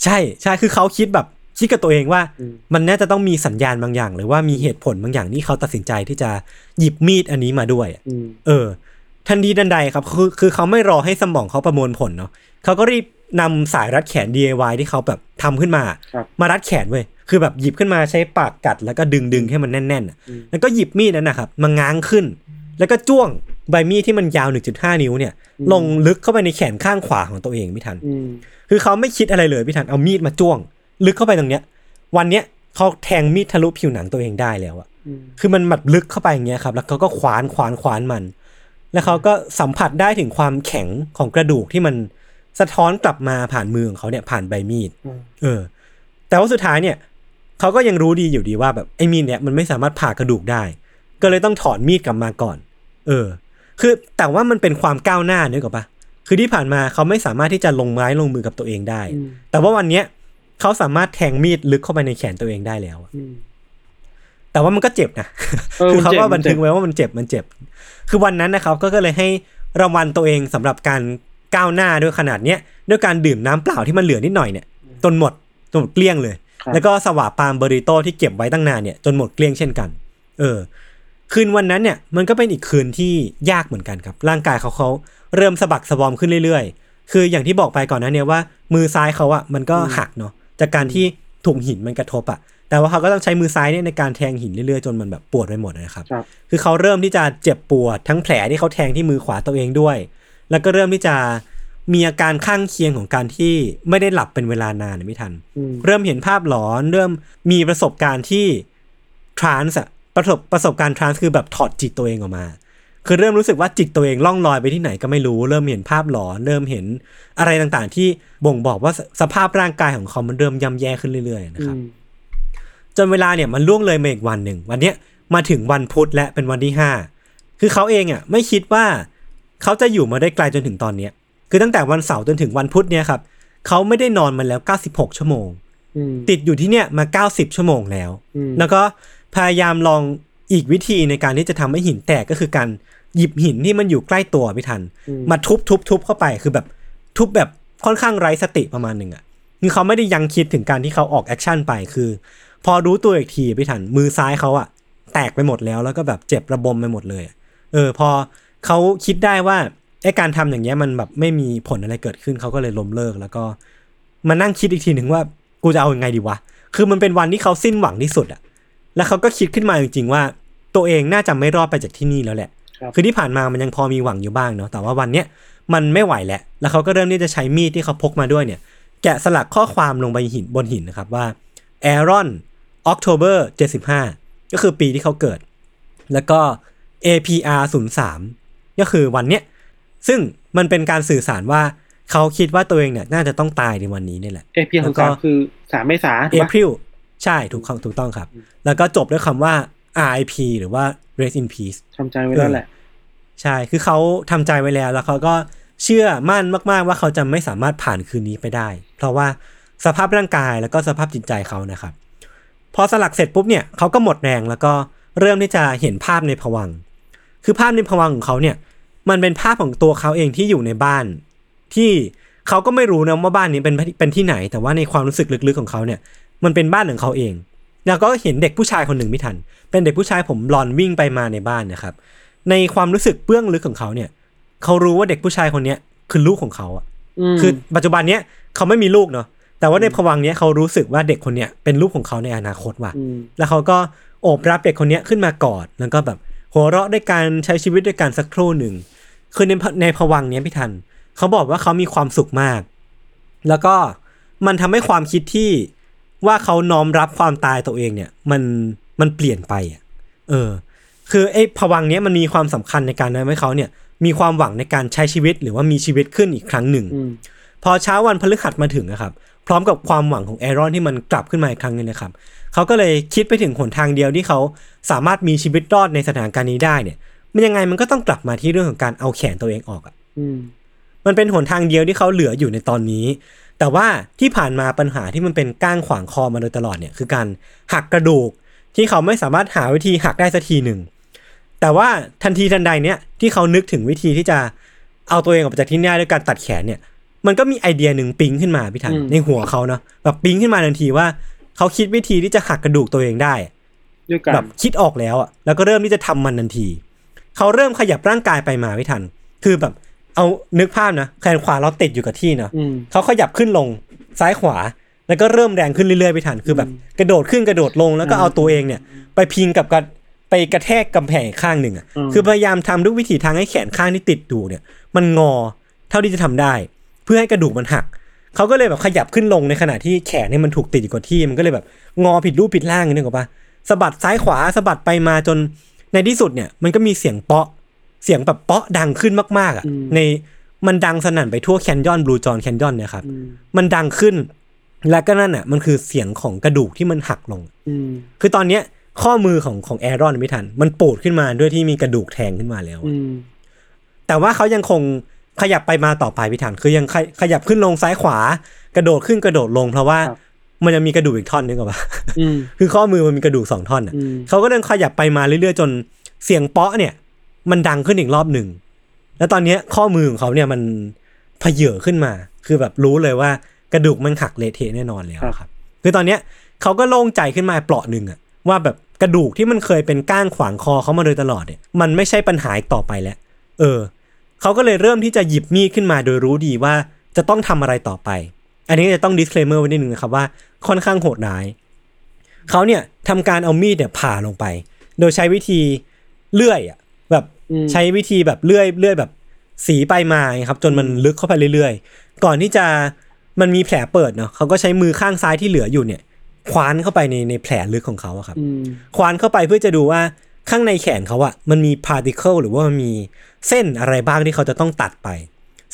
ใช่ใช่คือเขาคิดแบบคิดกับตัวเองว่าอืมมันน่าจะต้องมีสัญญาณบางอย่าง หรือว่ามีเหตุผลบางอย่างที่เขาตัดสินใจที่จะหยิบมีดอันนี้มาด้วยอะอืมเออ ทันทีทันใดครับ คือคือเขาไม่รอให้สมองเขาประมวลผลเนาะเขาก็รีบนำสายรัดแขน DIY ที่เขาแบบทำขึ้นมาครับมารัดแขนเว้ยคือแบบหยิบขึ้นมาใช้ปากกัดแล้วก็ดึงดึงให้มันแน่นๆอะแล้วก็หยิบมีดนั้นนะครับมาง้างขึ้น แล้วก็จ้วง ใบมีดที่มันยาว 1.5 นิ้วเนี่ย ลงลึกเข้าไปในแขนข้างขวาของตัวเองไม่ทันอืมคือเขาไม่คิดอะไรเลยพี่ทันเอามีดมาจ้วง ลึกเข้าไปตรงเนี้ย วันเนี้ยเขาแทงมีดทะลุผิวหนังตัวเองได้แล้วอะอืมคือมันแบบลึกเข้าไปอย่างเงี้ยครับ แล้วเขาก็ขวานขวานขวานมัน แล้วเขาก็สัมผัสได้ถึงความแข็งของกระดูกที่มันสะท้อนกลับมาผ่านมือของเขาเนี่ยผ่านใบมีดอืมเออ แต่ว่าสุดท้ายเนี่ยเขาก็ยังรู้ดีอยู่ดีว่าแบบไอ้มีดเนี่ยมันไม่สามารถผ่ากระดูกได้ ก็เลยต้องถอนมีดกลับมาก่อน เออ คือแต่ว่ามันเป็นความก้าวหน้านึกออกปะคือที่ผ่านมาเขาไม่สามารถที่จะลงไม้ลงมือกับตัวเองได้ แต่ว่าวันเนี้ยเขาสามารถแทงมีดลึกเข้าไปในแขนตัวเองได้แล้วอะอืมแต่ว่ามันก็เจ็บนะเออคือเขามันเจ็บก็มับันนเจ็บทึกไว้ว่ามันเจ็บมันเจ็บ คือวันนั้นนะครับ ก็ก็เลยให้รางวัลตัวเองสำหรับการก้าวหน้าด้วยขนาดเนี้ยด้วยการดื่มน้ำเปล่าที่มันเหลือนิดหน่อยเนี่ยจนหมดจนหมดเกลี้ยงเลยครับแล้วก็สวาปามเบอริโต้ที่เก็บไว้ตั้งนานเนี่ยจนหมดเกลี้ยงเช่นกัน เออ คืนวันนั้นเนี่ยมันก็เป็นอีกคืนที่ยากเหมือนกันครับ ร่างกายเขาเขาเริ่มสะบักสะบอมขึ้นเรื่อยๆ คืออย่างที่บอกไปก่อนหนั้นเนี่ยว่า มือซ้ายเขาอะมันก็หักเนาะจากการที่ถูกหินมันกระทบอะแต่ว่าเขาก็ต้องใช้มือซ้ายเนี่ยในการแทงหินเรื่อยๆจนมันแบบปวดไปหมดนะครับครับ คือเขาเริ่มที่จะเจ็บปวดทั้งแผลที่เขาแทงที่มือขวาตัวเองด้วย แล้วก็เริ่มที่จะมีอาการข้างเคียงของการที่ไม่ได้หลับเป็นเวลานานไม่ทันอืมเริ่มเห็นภาพหลอน เริ่มมีประสบการณ์ที่ทรานส์อะ ประสบประสบการณ์ทรานส์คือแบบถอดจิตตัวเองออกมา คือเริ่มรู้สึกว่าจิตตัวเองล่องลอยไปที่ไหนก็ไม่รู้ เริ่มเห็นภาพหลอนเริ่มเห็นอะไรต่างๆ ที่บ่งบอกว่าสสภาพร่างกายของเขามันเริ่มย่ำแย่ขึ้นเรื่อยๆนะครับจนเวลาเนี่ยมันล่วงเลยมาอีกวันหนึ่งวันเนี้ยมาถึงวันพุธและเป็นวันที่ห้าคือเขาเองอะไม่คิดว่าเขาจะอยู่มาได้ไกลจนถึงตอนเนี้ย คือตั้งแต่วันเสาร์จนถึงวันพุธเนี่ยครับเขาไม่ได้นอนมาแล้ว 96 ชั่วโมงอืมติดอยู่ที่เนี่ยมา 90 ชั่วโมงแล้วอืมแล้วก็ พยายามลองอีกวิธีในการที่จะทำให้หินแตกก็คือการหยิบหินที่มันอยู่ใกล้ตัวพี่ทัน มาทุบทุบทุบเข้าไปคือแบบทุบแบบค่อนข้างไร้สติประมาณหนึ่งอะคือเขาไม่ได้ยังคิดถึงการที่เขาออก action ไปคือ พอรู้ตัวอีกทีพี่ทันมือซ้ายเขาอะแตกไปหมดแล้วแล้วก็แบบเจ็บระบมไปหมดเลยอะเออพอเขาคิดได้ว่าไอ้การทำอย่างเงี้ยมันแบบไม่มีผลอะไรเกิดขึ้นเขาก็เลยล้มเลิก แล้วก็มานั่งคิดอีกทีหนึ่งว่ากูจะเอายังไงดีวะคือมันเป็นวันที่เขาสิ้นหวังที่สุดอะ แล้วเขาก็คิดขึ้นมาจริงๆว่า ตัวเองน่าจะไม่รอดไปจากที่นี่แล้วแหละครับคือที่ผ่านมามันยังพอมีหวังอยู่บ้างเนาะ แต่ว่าวันเนี้ยมันไม่ไหวแล้ว แล้วเขาก็เริ่มที่จะใช้มีดที่เขาพกมาด้วยเนี่ย แกะสลักข้อความลงไปหินบนหินนะครับว่า Aaron October 75ก็คือปีที่เขาเกิด แล้วก็ APR 03ก็คือวันเนี้ย ซึ่งมันเป็นการสื่อสารว่าเขาคิดว่าตัวเองเนี่ยน่าจะต้องตายในวันนี้นี่แหละเอพีแล้ของวก็สามคือสามเมษาถูกปะ April ใช่ถูกต้องถูกต้องครับ แล้วก็จบด้วยคำว่า RIP หรือว่า Rest in Peace ทำใจไว้แล้วแหละ ใช่คือเขาทำใจไว้แล้ว แล้วเขาก็เชื่อมั่นมากๆว่าเขาจะไม่สามารถผ่านคืนนี้ไปได้ เพราะว่าสภาพร่างกายแล้วก็สภาพจิตใจเขานะครับ พอสลักเสร็จปุ๊บเนี่ยเขาก็หมดแรงแล้วก็เริ่มที่จะเห็นภาพในผวังค์คือภาพในผวังค์ของเขาเนี่ย มันเป็นภาพของตัวเขาเองที่อยู่ในบ้าน ที่เขาก็ไม่รู้นะว่าบ้านนี้เป็นเป็นที่ไหน แต่ว่าในความรู้สึกลึกๆของเขาเนี่ย มันเป็นบ้านของเขาเอง แล้วก็เห็นเด็กผู้ชายคนหนึ่งไม่ทัน เป็นเด็กผู้ชายผมบลอนด์วิ่งไปมาในบ้านนะครับ ในความรู้สึกเบื้องลึกของเขาเนี่ย เขารู้ว่าเด็กผู้ชายคนเนี้ยคือลูกของเขาอะมคือปัจจุบันเนี้ยเขาไม่มีลูกเนาะแต่ว่าในภวังค์เนี้ยเขารู้สึกว่าเด็กคนเนี้ยเป็นลูกของเขาในอนาคตว่ะอืมแล้วเขาก็โอบรับเด็กคนเนี้ยขึ้นมากอด แล้วก็แบบหัวเราะด้วยการใช้ชีวิตด้วยกันสักครู่หนึ่ง คือในในภวังค์เนี้ยพี่ทัน เขาบอกว่าเขามีความสุขมาก แล้วก็มันทำให้ความคิดที่ ว่าเขาน้อมรับความตายตัวเองเนี่ย มันมันเปลี่ยนไปอะเออ คือไอ้ภวังค์เนี้ยมันมีความสำคัญในการทำให้เขาเนี่ย มีความหวังในการใช้ชีวิตหรือว่ามีชีวิตขึ้นอีกครั้งหนึ่งอืมพอเช้าวันพฤหัสมาถึงนะครับ พร้อมกับความหวังของแอรอนที่มันกลับขึ้นมาอีกครั้งหนึงนะครับเขาก็เลยคิดไปถึงหนทางเดียวที่เขาสามารถมีชีวิตรอดในสถานการณ์นี้ได้เนี่ย มันยังไงมันก็ต้องกลับมาที่เรื่องของการเอาแขนตัวเองออกอะอืมมันเป็นหนทางเดียวที่เขาเหลืออยู่ในตอนนี้ แต่ว่าที่ผ่านมาปัญหาที่มันเป็นก้างขวางคอมาโดยตลอดเนี่ยคือการหักกระดูกที่เขาไม่สามารถหาวิธีหักได้สักทีหนึ่ง แต่ว่าทันทีทันใดเนี่ยที่เขานึกถึงวิธีที่จะเอาตัวเองออกจากที่นี่ได้ด้วยการตัดแขนเนี่ย มันก็มีไอเดียหนึ่งปิ๊งขึ้นมาพี่ทันอืมในหัวเขาเนาะแบบปิ๊งขึ้นมาทันทีว่า เขาคิดวิธีที่จะหักกระดูกตัวเองได้ด้วยกันแบบคิดออกแล้วอะแล้วก็เริ่มที่จะทำมันทันที เขาเริ่มขยับร่างกายไปมาไม่ทัน คือแบบ เอานึกภาพนะแขนขวาเราติดอยู่กับที่เนาะอืมเขาขยับขึ้นลงซ้ายขวา แล้วก็เริ่มแรงขึ้นเรื่อยๆไปทันคือแบบ กระโดดขึ้นกระโดดลงแล้วก็เอาตัวเองเนี่ย ไปพิงกับกระไปกระแทกกำแพงอีกข้างหนึ่งอะอืมคือพยายามทำทุกวิถีทางให้แขนข้างที่ติดอยู่เนี่ย มันงอเท่าที่จะทำได้ เพื่อให้กระดูกมันหักเขาก็เลยแบบขยับขึ้นลงในขณะที่แขนเนี่ยมันถูกติดอยู่กับที่มันก็เลยแบบงอผิดรูปผิดร่างนึกออกปะสะบัดซ้ายขวาสะบัดไปมาจนในที่สุดเนี่ยมันก็มีเสียงเปาะ เสียงแบบเปาะดังขึ้นมากๆอะในมันดังสนั่นไปทั่วแคนยอนบลูจอนแคนยอนเนี่ยครับมันดังขึ้น และก็นั่นอะ มันคือเสียงของกระดูกที่มันหักลงอืมคือตอนเนี้ยข้อมือของของแอรอนไม่ทัน มันปูดขึ้นมาด้วยที่มีกระดูกแทงขึ้นมาแล้วอะอืมแต่ว่าเขายังคงขยับไปมาต่อไปพี่ทันคือยังขยขยับขึ้นลงซ้ายขวา กระโดดขึ้นกระโดดลง เพราะว่าครับมันยังมีกระดูกอีกท่อนนึงกับว่าอืมคือข้อมือมันมีกระดูกสองท่อนอะอืมเขาก็เดินขยับไปมาเรื่อยๆจนเสียงเปาะเนี่ย มันดังขึ้นอีกรอบหนึ่ง แล้วตอนเนี้ยข้อมือของเขาเนี่ยมันเพเยอขึ้นมา คือแบบรู้เลยว่ากระดูกมันหักเละเทะแน่นอนแล้วครับ คือตอนเนี้ยเขาก็โล่งใจขึ้นมาเปราะหนึ่งอะว่าแบบกระดูกที่มันเคยเป็นก้างขวางคอเขามาโดยตลอดเนี่ย มันไม่ใช่ปัญหาอีกต่อไปแล้ว เออ เขาก็เลยเริ่มที่จะหยิบมีดขึ้นมาโดยรู้ดีว่าจะต้องทำอะไรต่อไป อันนี้จะต้อง disclaimer ไว้นิดนึงนะครับว่าค่อนข้างโหดร้าย เขาเนี่ยทำการเอามีดเนี่ยผ่าลงไป โดยใช้วิธีเลื่อยอะ แบบอืมใช้วิธีแบบเลื่อยเลื่อยแบบสีไปมาไงครับ จนมันลึกเข้าไปเรื่อยๆ ก่อนที่จะมันมีแผลเปิดเนาะเขาก็ใช้มือข้างซ้ายที่เหลืออยู่เนี่ย คว้านเข้าไปในในแผลลึกของเขาอะครับอืมคว้านเข้าไปเพื่อจะดูว่าข้างในแขนเขาอะมันมีพาร์ติเคิลหรือว่ามันมีเส้นอะไรบ้างที่เขาจะต้องตัดไป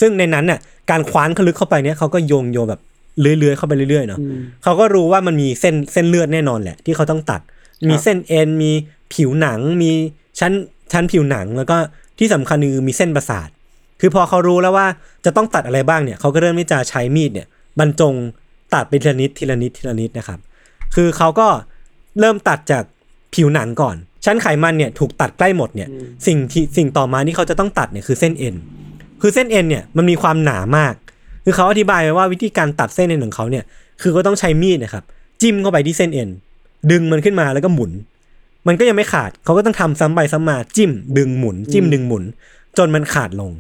ซึ่งในนั้นน่ะการคว้านเขาลึกเข้าไปเนี่ยเขาก็โยงโยงแบบเลื้อยๆเข้าไปเรื่อยๆเนาะอืมเขาก็รู้ว่ามันมีเส้นเส้นเลือดแน่นอนแหละ ที่เขาต้องตัด มีเส้นเอ็นมีผิวหนังมีชั้น ชั้นผิวหนังแล้วก็ที่สำคัญคือมีเส้นประสาท คือพอเขารู้แล้วว่าจะต้องตัดอะไรบ้างเนี่ยเขาก็เริ่มที่จะใช้มีดเนี่ยบรรจงตัดไปทีละนิดทีละนิดทีละนิดนะครับ คือเขาก็เริ่มตัดจากผิวหนังก่อน ชั้นไขมันเนี่ยถูกตัดใกล้หมดเนี่ยสิ่งที่สิ่งต่อมาที่เขาจะต้องตัดเนี่ยคือเส้นเอ็นคือเส้นเอ็นเนี่ยมันมีความหนามาก คือเขาอธิบายไว้ว่าวิธีการตัดเส้นเอ็นของเขาเนี่ยคือก็ต้องใช้มีดนะครับจิ้มเข้าไปที่เส้นเอ็นดึงมันขึ้นมาแล้วก็หมุน มันก็ยังไม่ขาดเขาก็ต้องทำซ้ำไปซ้ำมาจิ้มดึงหมุน จิ้มดึงหมุน จนมันขาดลง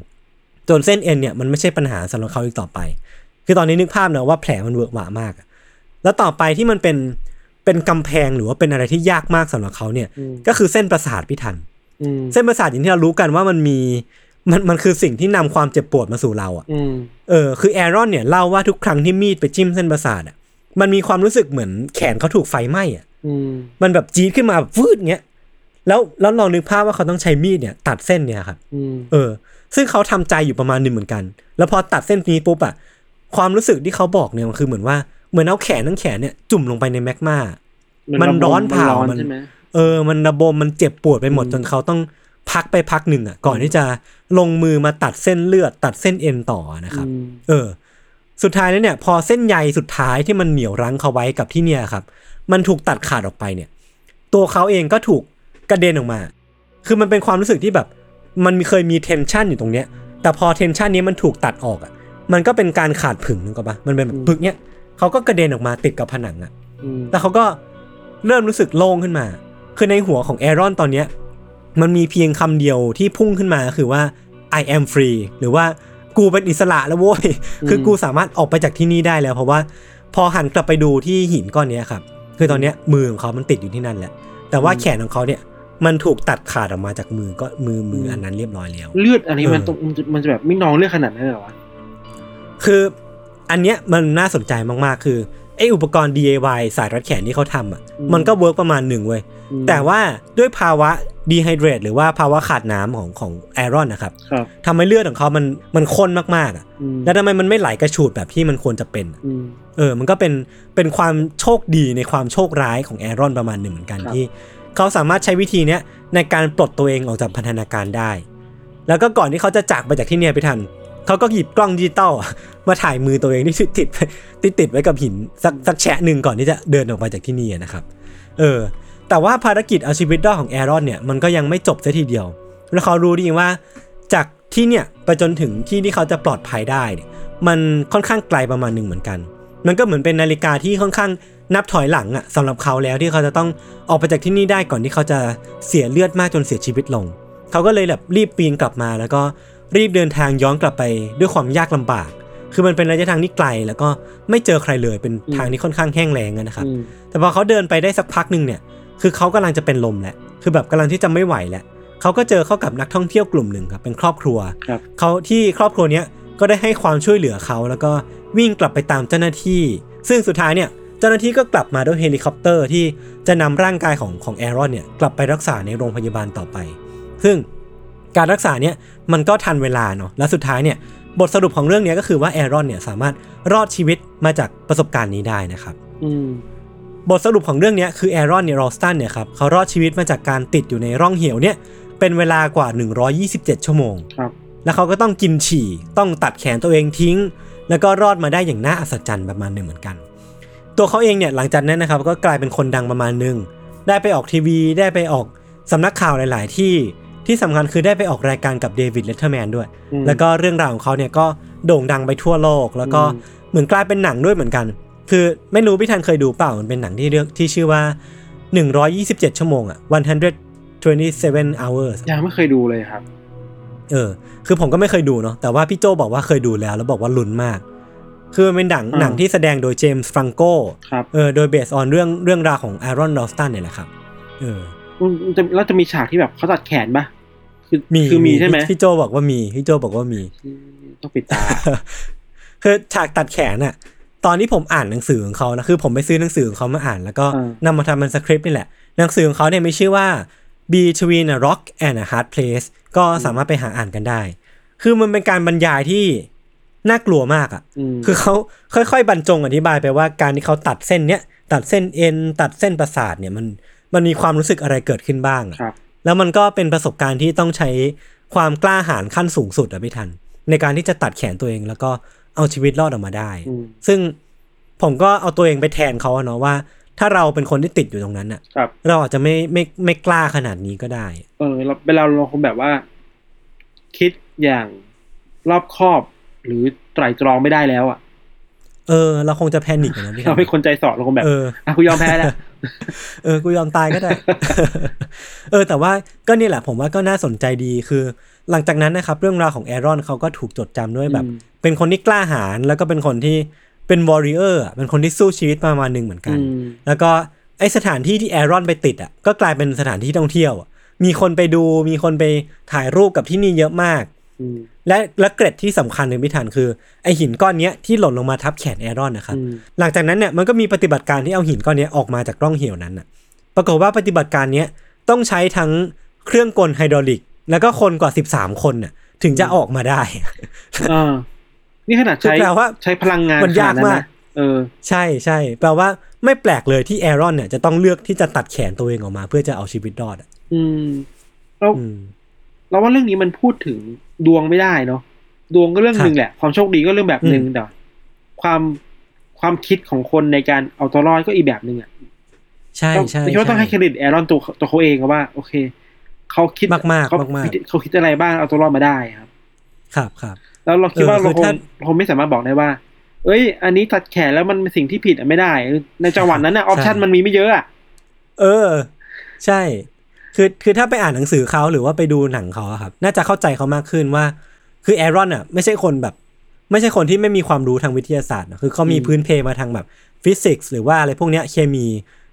จนเส้นเอ็นเนี่ยมันไม่ใช่ปัญหาสำหรับเขาอีกต่อไป คือตอนนี้นึกภาพนะว่าแผลมันเวอะหวามากอะแล้วต่อไปที่มันเป็นเป็นกำแพงหรือว่าเป็นอะไรที่ยากมากสำหรับเขาเนี่ยก็คือเส้นประสาทพี่ทันอืมเส้นประสาทอย่างที่เรารู้กันว่ามันมีมันมันคือสิ่งที่นำความเจ็บปวดมาสู่เราอะอืมเออ คือแอรอนเนี่ยเล่าว่าทุกครั้งที่มีดไปจิ้มเส้นประสาทอะมันมีความรู้สึกเหมือนแขนเขาถูกไฟไหม้อะอื มมันแบบจี๊ดขึ้นมาแบบวืดเงี้ยแล้วแล้วลองนึกภาพว่าเขาต้องใช้มีดเนี่ย ตัดเส้นเนี่ยครับอืมเออ ซึ่งเขาทำใจอยู่ประมาณหนึ่งเหมือนกัน แล้วพอตัดเส้นนี้ปุ๊บอะความรู้สึกที่เขาบอกเนี่ยมันคือเหมือนว่าเหมือนเอาแขนทั้งแขนเนี่ยจุ่มลงไปในแมกมามันร้อนเผามันร้อนมันใช่ไหมเออ มันระบมมันเจ็บปวดไปหมดจนเขาต้องพักไปพักหนึ่งอะ ก่อนที่จะลงมือมาตัดเส้นเลือด ตัดเส้นเอ็นต่อนะครับอืมเออ สุดท้ายแล้วเนี่ย พอเส้นใยสุดท้ายที่มันเหนียวรั้งเขาไว้กับที่เนี่ยครับ มันถูกตัดขาดออกไปเนี่ย ตัวเขาเองก็ถูกกระเด็นออกมา คือมันเป็นความรู้สึกที่แบบมันมีเคยมีเทนชันอยู่ตรงเนี้ย แต่พอเทนชันนี้มันถูกตัดออกอะ มันก็เป็นการขาดผึ่งนึกออกปะมันเป็นแบบปึกเนี้ยเขาก็กระเด็นออกมาติดกับผนังอะอืมแล้วเขาก็เริ่มรู้สึกโล่งขึ้นมา คือในหัวของแอรอนตอนเนี้ยมันมีเพียงคำเดียวที่พุ่งขึ้นมาคือว่า I am free หรือว่ากูเป็นอิสระแล้วโว้ย คือกูสามารถออกไปจากที่นี่ได้แล้ว เพราะว่าพอหันกลับไปดูที่หินก้อนเนี้ยครับ คือตอนเนี้ยมือของเขามันติดอยู่ที่นั่นแหละ แต่ว่าแขนของเขาเนี่ยมันถูกตัดขาดออกมาจากมือก็มือมืออันนั้นเรียบร้อยแล้ว เลือดอันนี้มันเออต้องมันจะมันจะแบบไม่นองเลือดขนาดนั้นเลยเหรอวะคืออันเนี้ยมันน่าสนใจมากๆ คือไออุปกรณ์ DIY สายรัดแขนที่เขาทำอะมันก็เวิร์กประมาณหนึ่งเว้ยอืม แต่ว่าด้วยภาวะ dehydrate หรือว่าภาวะขาดน้ำของของแอรอนนะครับครับทำให้เลือดของเขามันมันข้นมากๆอะอืมแล้วทำไมมันไม่ไหลกระฉูดแบบที่มันควรจะเป็นอืมเออ มันก็เป็นเป็นความโชคดีในความโชคร้ายของแอรอนประมาณหนึ่งเหมือนกันครับที่เขาสามารถใช้วิธีเนี้ยในการปลดตัวเองออกจากพันธนาการได้ แล้วก็ก่อนที่เขาจะจากไปจากที่เนี่ยไปทันเขาก็หยิบกล้องดิจิตอลอะมาถ่ายมือตัวเองที่ติดไปที่ติดไว้กับหินสักสักแชะหนึ่งก่อนที่จะเดินออกมาจากที่นี่อะนะครับ เออ แต่ว่าภารกิจเอาชีวิตรอดของแอรอนเนี่ยมันก็ยังไม่จบซะทีเดียว แล้วเขารู้ดีว่าจากที่เนี่ยไปจนถึงที่ที่เขาจะปลอดภัยได้เนี่ยมันค่อนข้างไกลประมาณหนึ่งเหมือนกัน มันก็เหมือนเป็นนาฬิกาที่ค่อนข้างนับถอยหลังอะสำหรับเขาแล้วที่เขาจะต้องออกไปจากที่นี่ได้ก่อนที่เขาจะเสียเลือดมากจนเสียชีวิตลง เขาก็เลยแบบรีบปีนกลับมาแล้วก็รีบเดินทางย้อนกลับไปด้วยความยากลำบาก คือมันเป็นระยะทางที่ไกลแล้วก็ไม่เจอใครเลยเป็นทางที่ค่อนข้างแห้งแล้งอะนะครับอืมแต่พอเขาเดินไปได้สักพักหนึ่งเนี่ย คือเขากำลังจะเป็นลมแหละ คือแบบกำลังที่จะไม่ไหวแล้วเขาก็เจอเข้ากับนักท่องเที่ยวกลุ่มหนึ่งครับเป็นครอบครัวครับเขาที่ครอบครัวเนี้ยก็ได้ให้ความช่วยเหลือเขาแล้วก็วิ่งกลับไปตามเจ้าหน้าที่ ซึ่งสุดท้ายเนี่ยเจ้าหน้าที่ก็กลับมาด้วยเฮลิคอปเตอร์ที่จะนำร่างกายของของแอรอนเนี่ยกลับไปรักษาในโรงพยาบาลต่อไป ซึ่งการรักษาเนี่ยมันก็ทันเวลาเนาะและสุดท้ายเนี่ยบทสรุปของเรื่องเนี้ยก็คือว่าแอรอนเนี่ยสามารถรอดชีวิตมาจากประสบการณ์นี้ได้นะครับ อืม บทสรุปของเรื่องเนี้ยคือแอรอนเนี่ยรอลสตันเนี่ยครับเขารอดชีวิตมาจากการติดอยู่ในร่องเหวเนี่ยเป็นเวลากว่า 127 ชั่วโมงครับแล้วเขาก็ต้องกินฉี่ ต้องตัดแขนตัวเองทิ้ง แล้วก็รอดมาได้อย่างน่าอัศจรรย์ประมาณหนึ่งเหมือนกัน ตัวเขาเองเนี่ยหลังจากนั้นนะครับก็กลายเป็นคนดังประมาณหนึ่งได้ไปออกทีวีได้ไปออกสำนักข่าวหลาย ๆ ที่ที่สำคัญคือได้ไปออกรายการกับเดวิดเลตเทอร์แมนด้วยอืมแล้วก็เรื่องราวของเขาเนี่ยก็โด่งดังไปทั่วโลก แล้วก็อืมเหมือนกลายเป็นหนังด้วยเหมือนกัน คือไม่รู้พี่ทันเคยดูเปล่ามันเป็นหนังที่เรื่องที่ชื่อว่า 127 ชั่วโมงอะ127 hours ยังไม่เคยดูเลยครับ เออ คือผมก็ไม่เคยดูเนาะแต่ว่าพี่โจบอกว่าเคยดูแล้ว แล้วบอกว่าลุ้นมาก คือมันเป็นหนังอ่าหนังที่แสดงโดยเจมส์ฟรังโกครับเออโดยเบสออนเรื่องเรื่องราวของ Aaron Ralston เนี่ยแหละครับ เออมันมันจะแล้วจะมีฉากที่แบบเขาตัดแขนปะคือมีคือมีใช่ไหมพี่โจบอกว่ามีพี่โจบอกว่ามีอืมต้องปิดตาคือฉากตัดแขนอะ ตอนที่ผมอ่านหนังสือของเขานะคือผมไปซื้อหนังสือของเขามาอ่าน แล้วก็อ่านำมาทำเป็นสคริปต์นี่แหละ หนังสือของเขาเนี่ยมีชื่อว่า Between a Rock and a Hard Place ก็สามารถไปหาอ่านกันได้ คือมันเป็นการบรรยายที่น่ากลัวมากอะอืมคือเขาค่อยๆ บรรจงอธิบายไปว่าการที่เขาตัดเส้นเนี้ยตัดเส้นเอ็นตัดเส้นประสาทเนี่ยมันมันมีความรู้สึกอะไรเกิดขึ้นบ้างอะครับแล้วมันก็เป็นประสบการณ์ที่ต้องใช้ความกล้าหาญขั้นสูงสุดอะพี่ทัน ในการที่จะตัดแขนตัวเองแล้วก็ เอาชีวิตรอดออกมาได้อืมซึ่งผมก็เอาตัวเองไปแทนเขาอะเนาะว่า ถ้าเราเป็นคนที่ติดอยู่ตรงนั้นอะครับเราอาจจะไม่ไม่ไม่กล้าขนาดนี้ก็ได้ เออเราเวลาเราคงแบบว่า คิดอย่างรอบคอบ หรือไตร่ตรองไม่ได้แล้วอะเออ เราคงจะ panic อะนะพี่ทัเรานเป็นคนใจเสาะเราคงแบบเอออะกูยอมแพ้แล้วเออกูยอมตายก็ได้ เออ แต่ว่าก็นี่แหละ ผมว่าก็น่าสนใจดีคือ หลังจากนั้นนะครับเรื่องราวของแอรอนเขาก็ถูกจดจำด้วยแบบอืมเป็นคนที่กล้าหาญแล้วก็เป็นคนที่เป็น warrior เป็นคนที่สู้ชีวิตประมาณหนึ่งเหมือนกันอืมแล้วก็ไอสถานที่ที่แอรอนไปติดอะก็กลายเป็นสถานที่ท่องเที่ยวอะมีคนไปดูมีคนไปถ่ายรูปกับที่นี่เยอะมากอืมและและเกร็ดที่สำคัญหนึ่งพี่ทันคือไอหินก้อนเนี้ยที่หล่นลงมาทับแขนแอรอนนะครับอืมหลังจากนั้นเนี่ยมันก็มีปฏิบัติการที่เอาหินก้อนเนี้ยออกมาจากร่องเหวนั้นน่ะปรากฏว่าปฏิบัติการเนี้ยต้องใช้ทั้งเครื่องกลไฮดรอลิก แล้วก็คนกว่า13คนน่ะ ถึงจะออกมาได้อ่านี่ขนาดใช้คือแปลว่าใช้พลังงานมันยากขดมากะเออ ใช่ใช่แปลว่าไม่แปลกเลยที่แอรอนเนี่ยจะต้องเลือกที่จะตัดแขนตัวเองออกมา เพื่อจะเอาชีวิตรอดอะอืมแล้วอืมเราว่าเรื่องนี้มันพูดถึงดวงไม่ได้เนาะดวงก็เรื่องหนึ่งแหละ ความโชคดีก็เรื่องแบบหนึ่งอืมแต่ความความคิดของคนในการเอาตัวรอดก็อีกแบบหนึ่งอะใช่ต้องใช่ไม่คิดว่าต้องให้เครดิตแอรอนตัวตัวเขาเองอะว่า โอเค เขาคิดมากๆเขามากๆคิดเขาคิดอะไรบ้างเอาตัวรอดมาได้ครับ ครับครับแล้วเราคิดว่าเออคืเราคงถ้าคงไม่สามารถบอกได้ว่า เอ้ย อันนี้ตัดแขนแล้วมันเป็นสิ่งที่ผิดอะไม่ได้ ในจังหวะนั้นนะ option มันมีไม่เยอะอะเออ ใช่ คือคือถ้าไปอ่านหนังสือเขาหรือว่าไปดูหนังเขาอะครับ น่าจะเข้าใจเขามากขึ้นว่า คือแอรอนอะ ไม่ใช่คนแบบ ไม่ใช่คนที่ไม่มีความรู้ทางวิทยาศาสตร์นะคือเขามีพื้นเพมาทางแบบฟิสิกส์หรือว่าอะไรพวกเนี้ยเคมี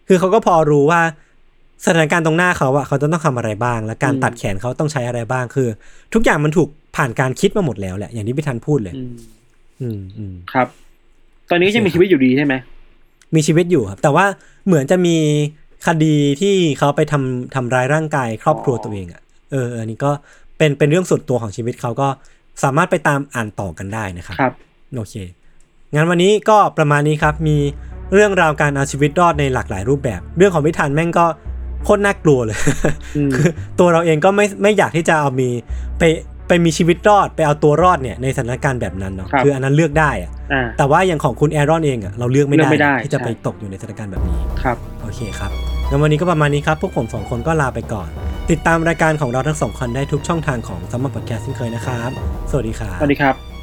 คือเขาก็พอรู้ว่า สถานการณ์ตรงหน้าเขาอะเขาจะต้องทำอะไรบ้าง และการตัดแขนเขาต้องใช้อะไรบ้างคือ ทุกอย่างมันถูกผ่านการคิดมาหมดแล้วแหละอย่างที่พี่ทันพูดเลย อืมอืมอืมครับ ตอนนี้ก็ยังมีชีวิตอยู่ดีใช่ไหมมีชีวิตอยู่ครับ แต่ว่าเหมือนจะมีคดีที่เขาไปทำทำร้ายร่างกาย ครอบครัวตัวเองอะ่ะเอออันนี้ก็เป็นเป็นเรื่องส่วนตัวของชีวิตเขาก็สามารถไปตามอ่านต่อกันได้นะครับครับโอเคงั้นวันนี้ก็ประมาณนี้ครับมีเรื่องราวการเอาชีวิตรอดในหลากหลายรูปแบบ เรื่องของพิธันแม่งก็ โคตรน่ากลัวเลยอืมคือตัวเราเองก็ไม่ไม่อยากที่จะเอามีไปไปมีชีวิตรอดไปเอาตัวรอดเนี่ยในสถานการณ์แบบนั้นเนาะครับคืออันนั้นเลือกได้อะอ่าแต่ว่าอย่างของคุณแอรอนเองอะเราเลือกไม่เลืได้อกไม่ได้ ที่จะไปใช่ตกอยู่ในสถานการณ์แบบนี้ครับโอเคครับงั้นวันนี้ก็ประมาณนี้ครับ พวกผมสองคนก็ลาไปก่อน ติดตามรายการของเราทั้งสองคนได้ทุกช่องทางของซัมมอร์พอดแคสต์เช่นเคยนะครับ สวัสดีครับ สวัสดีครับ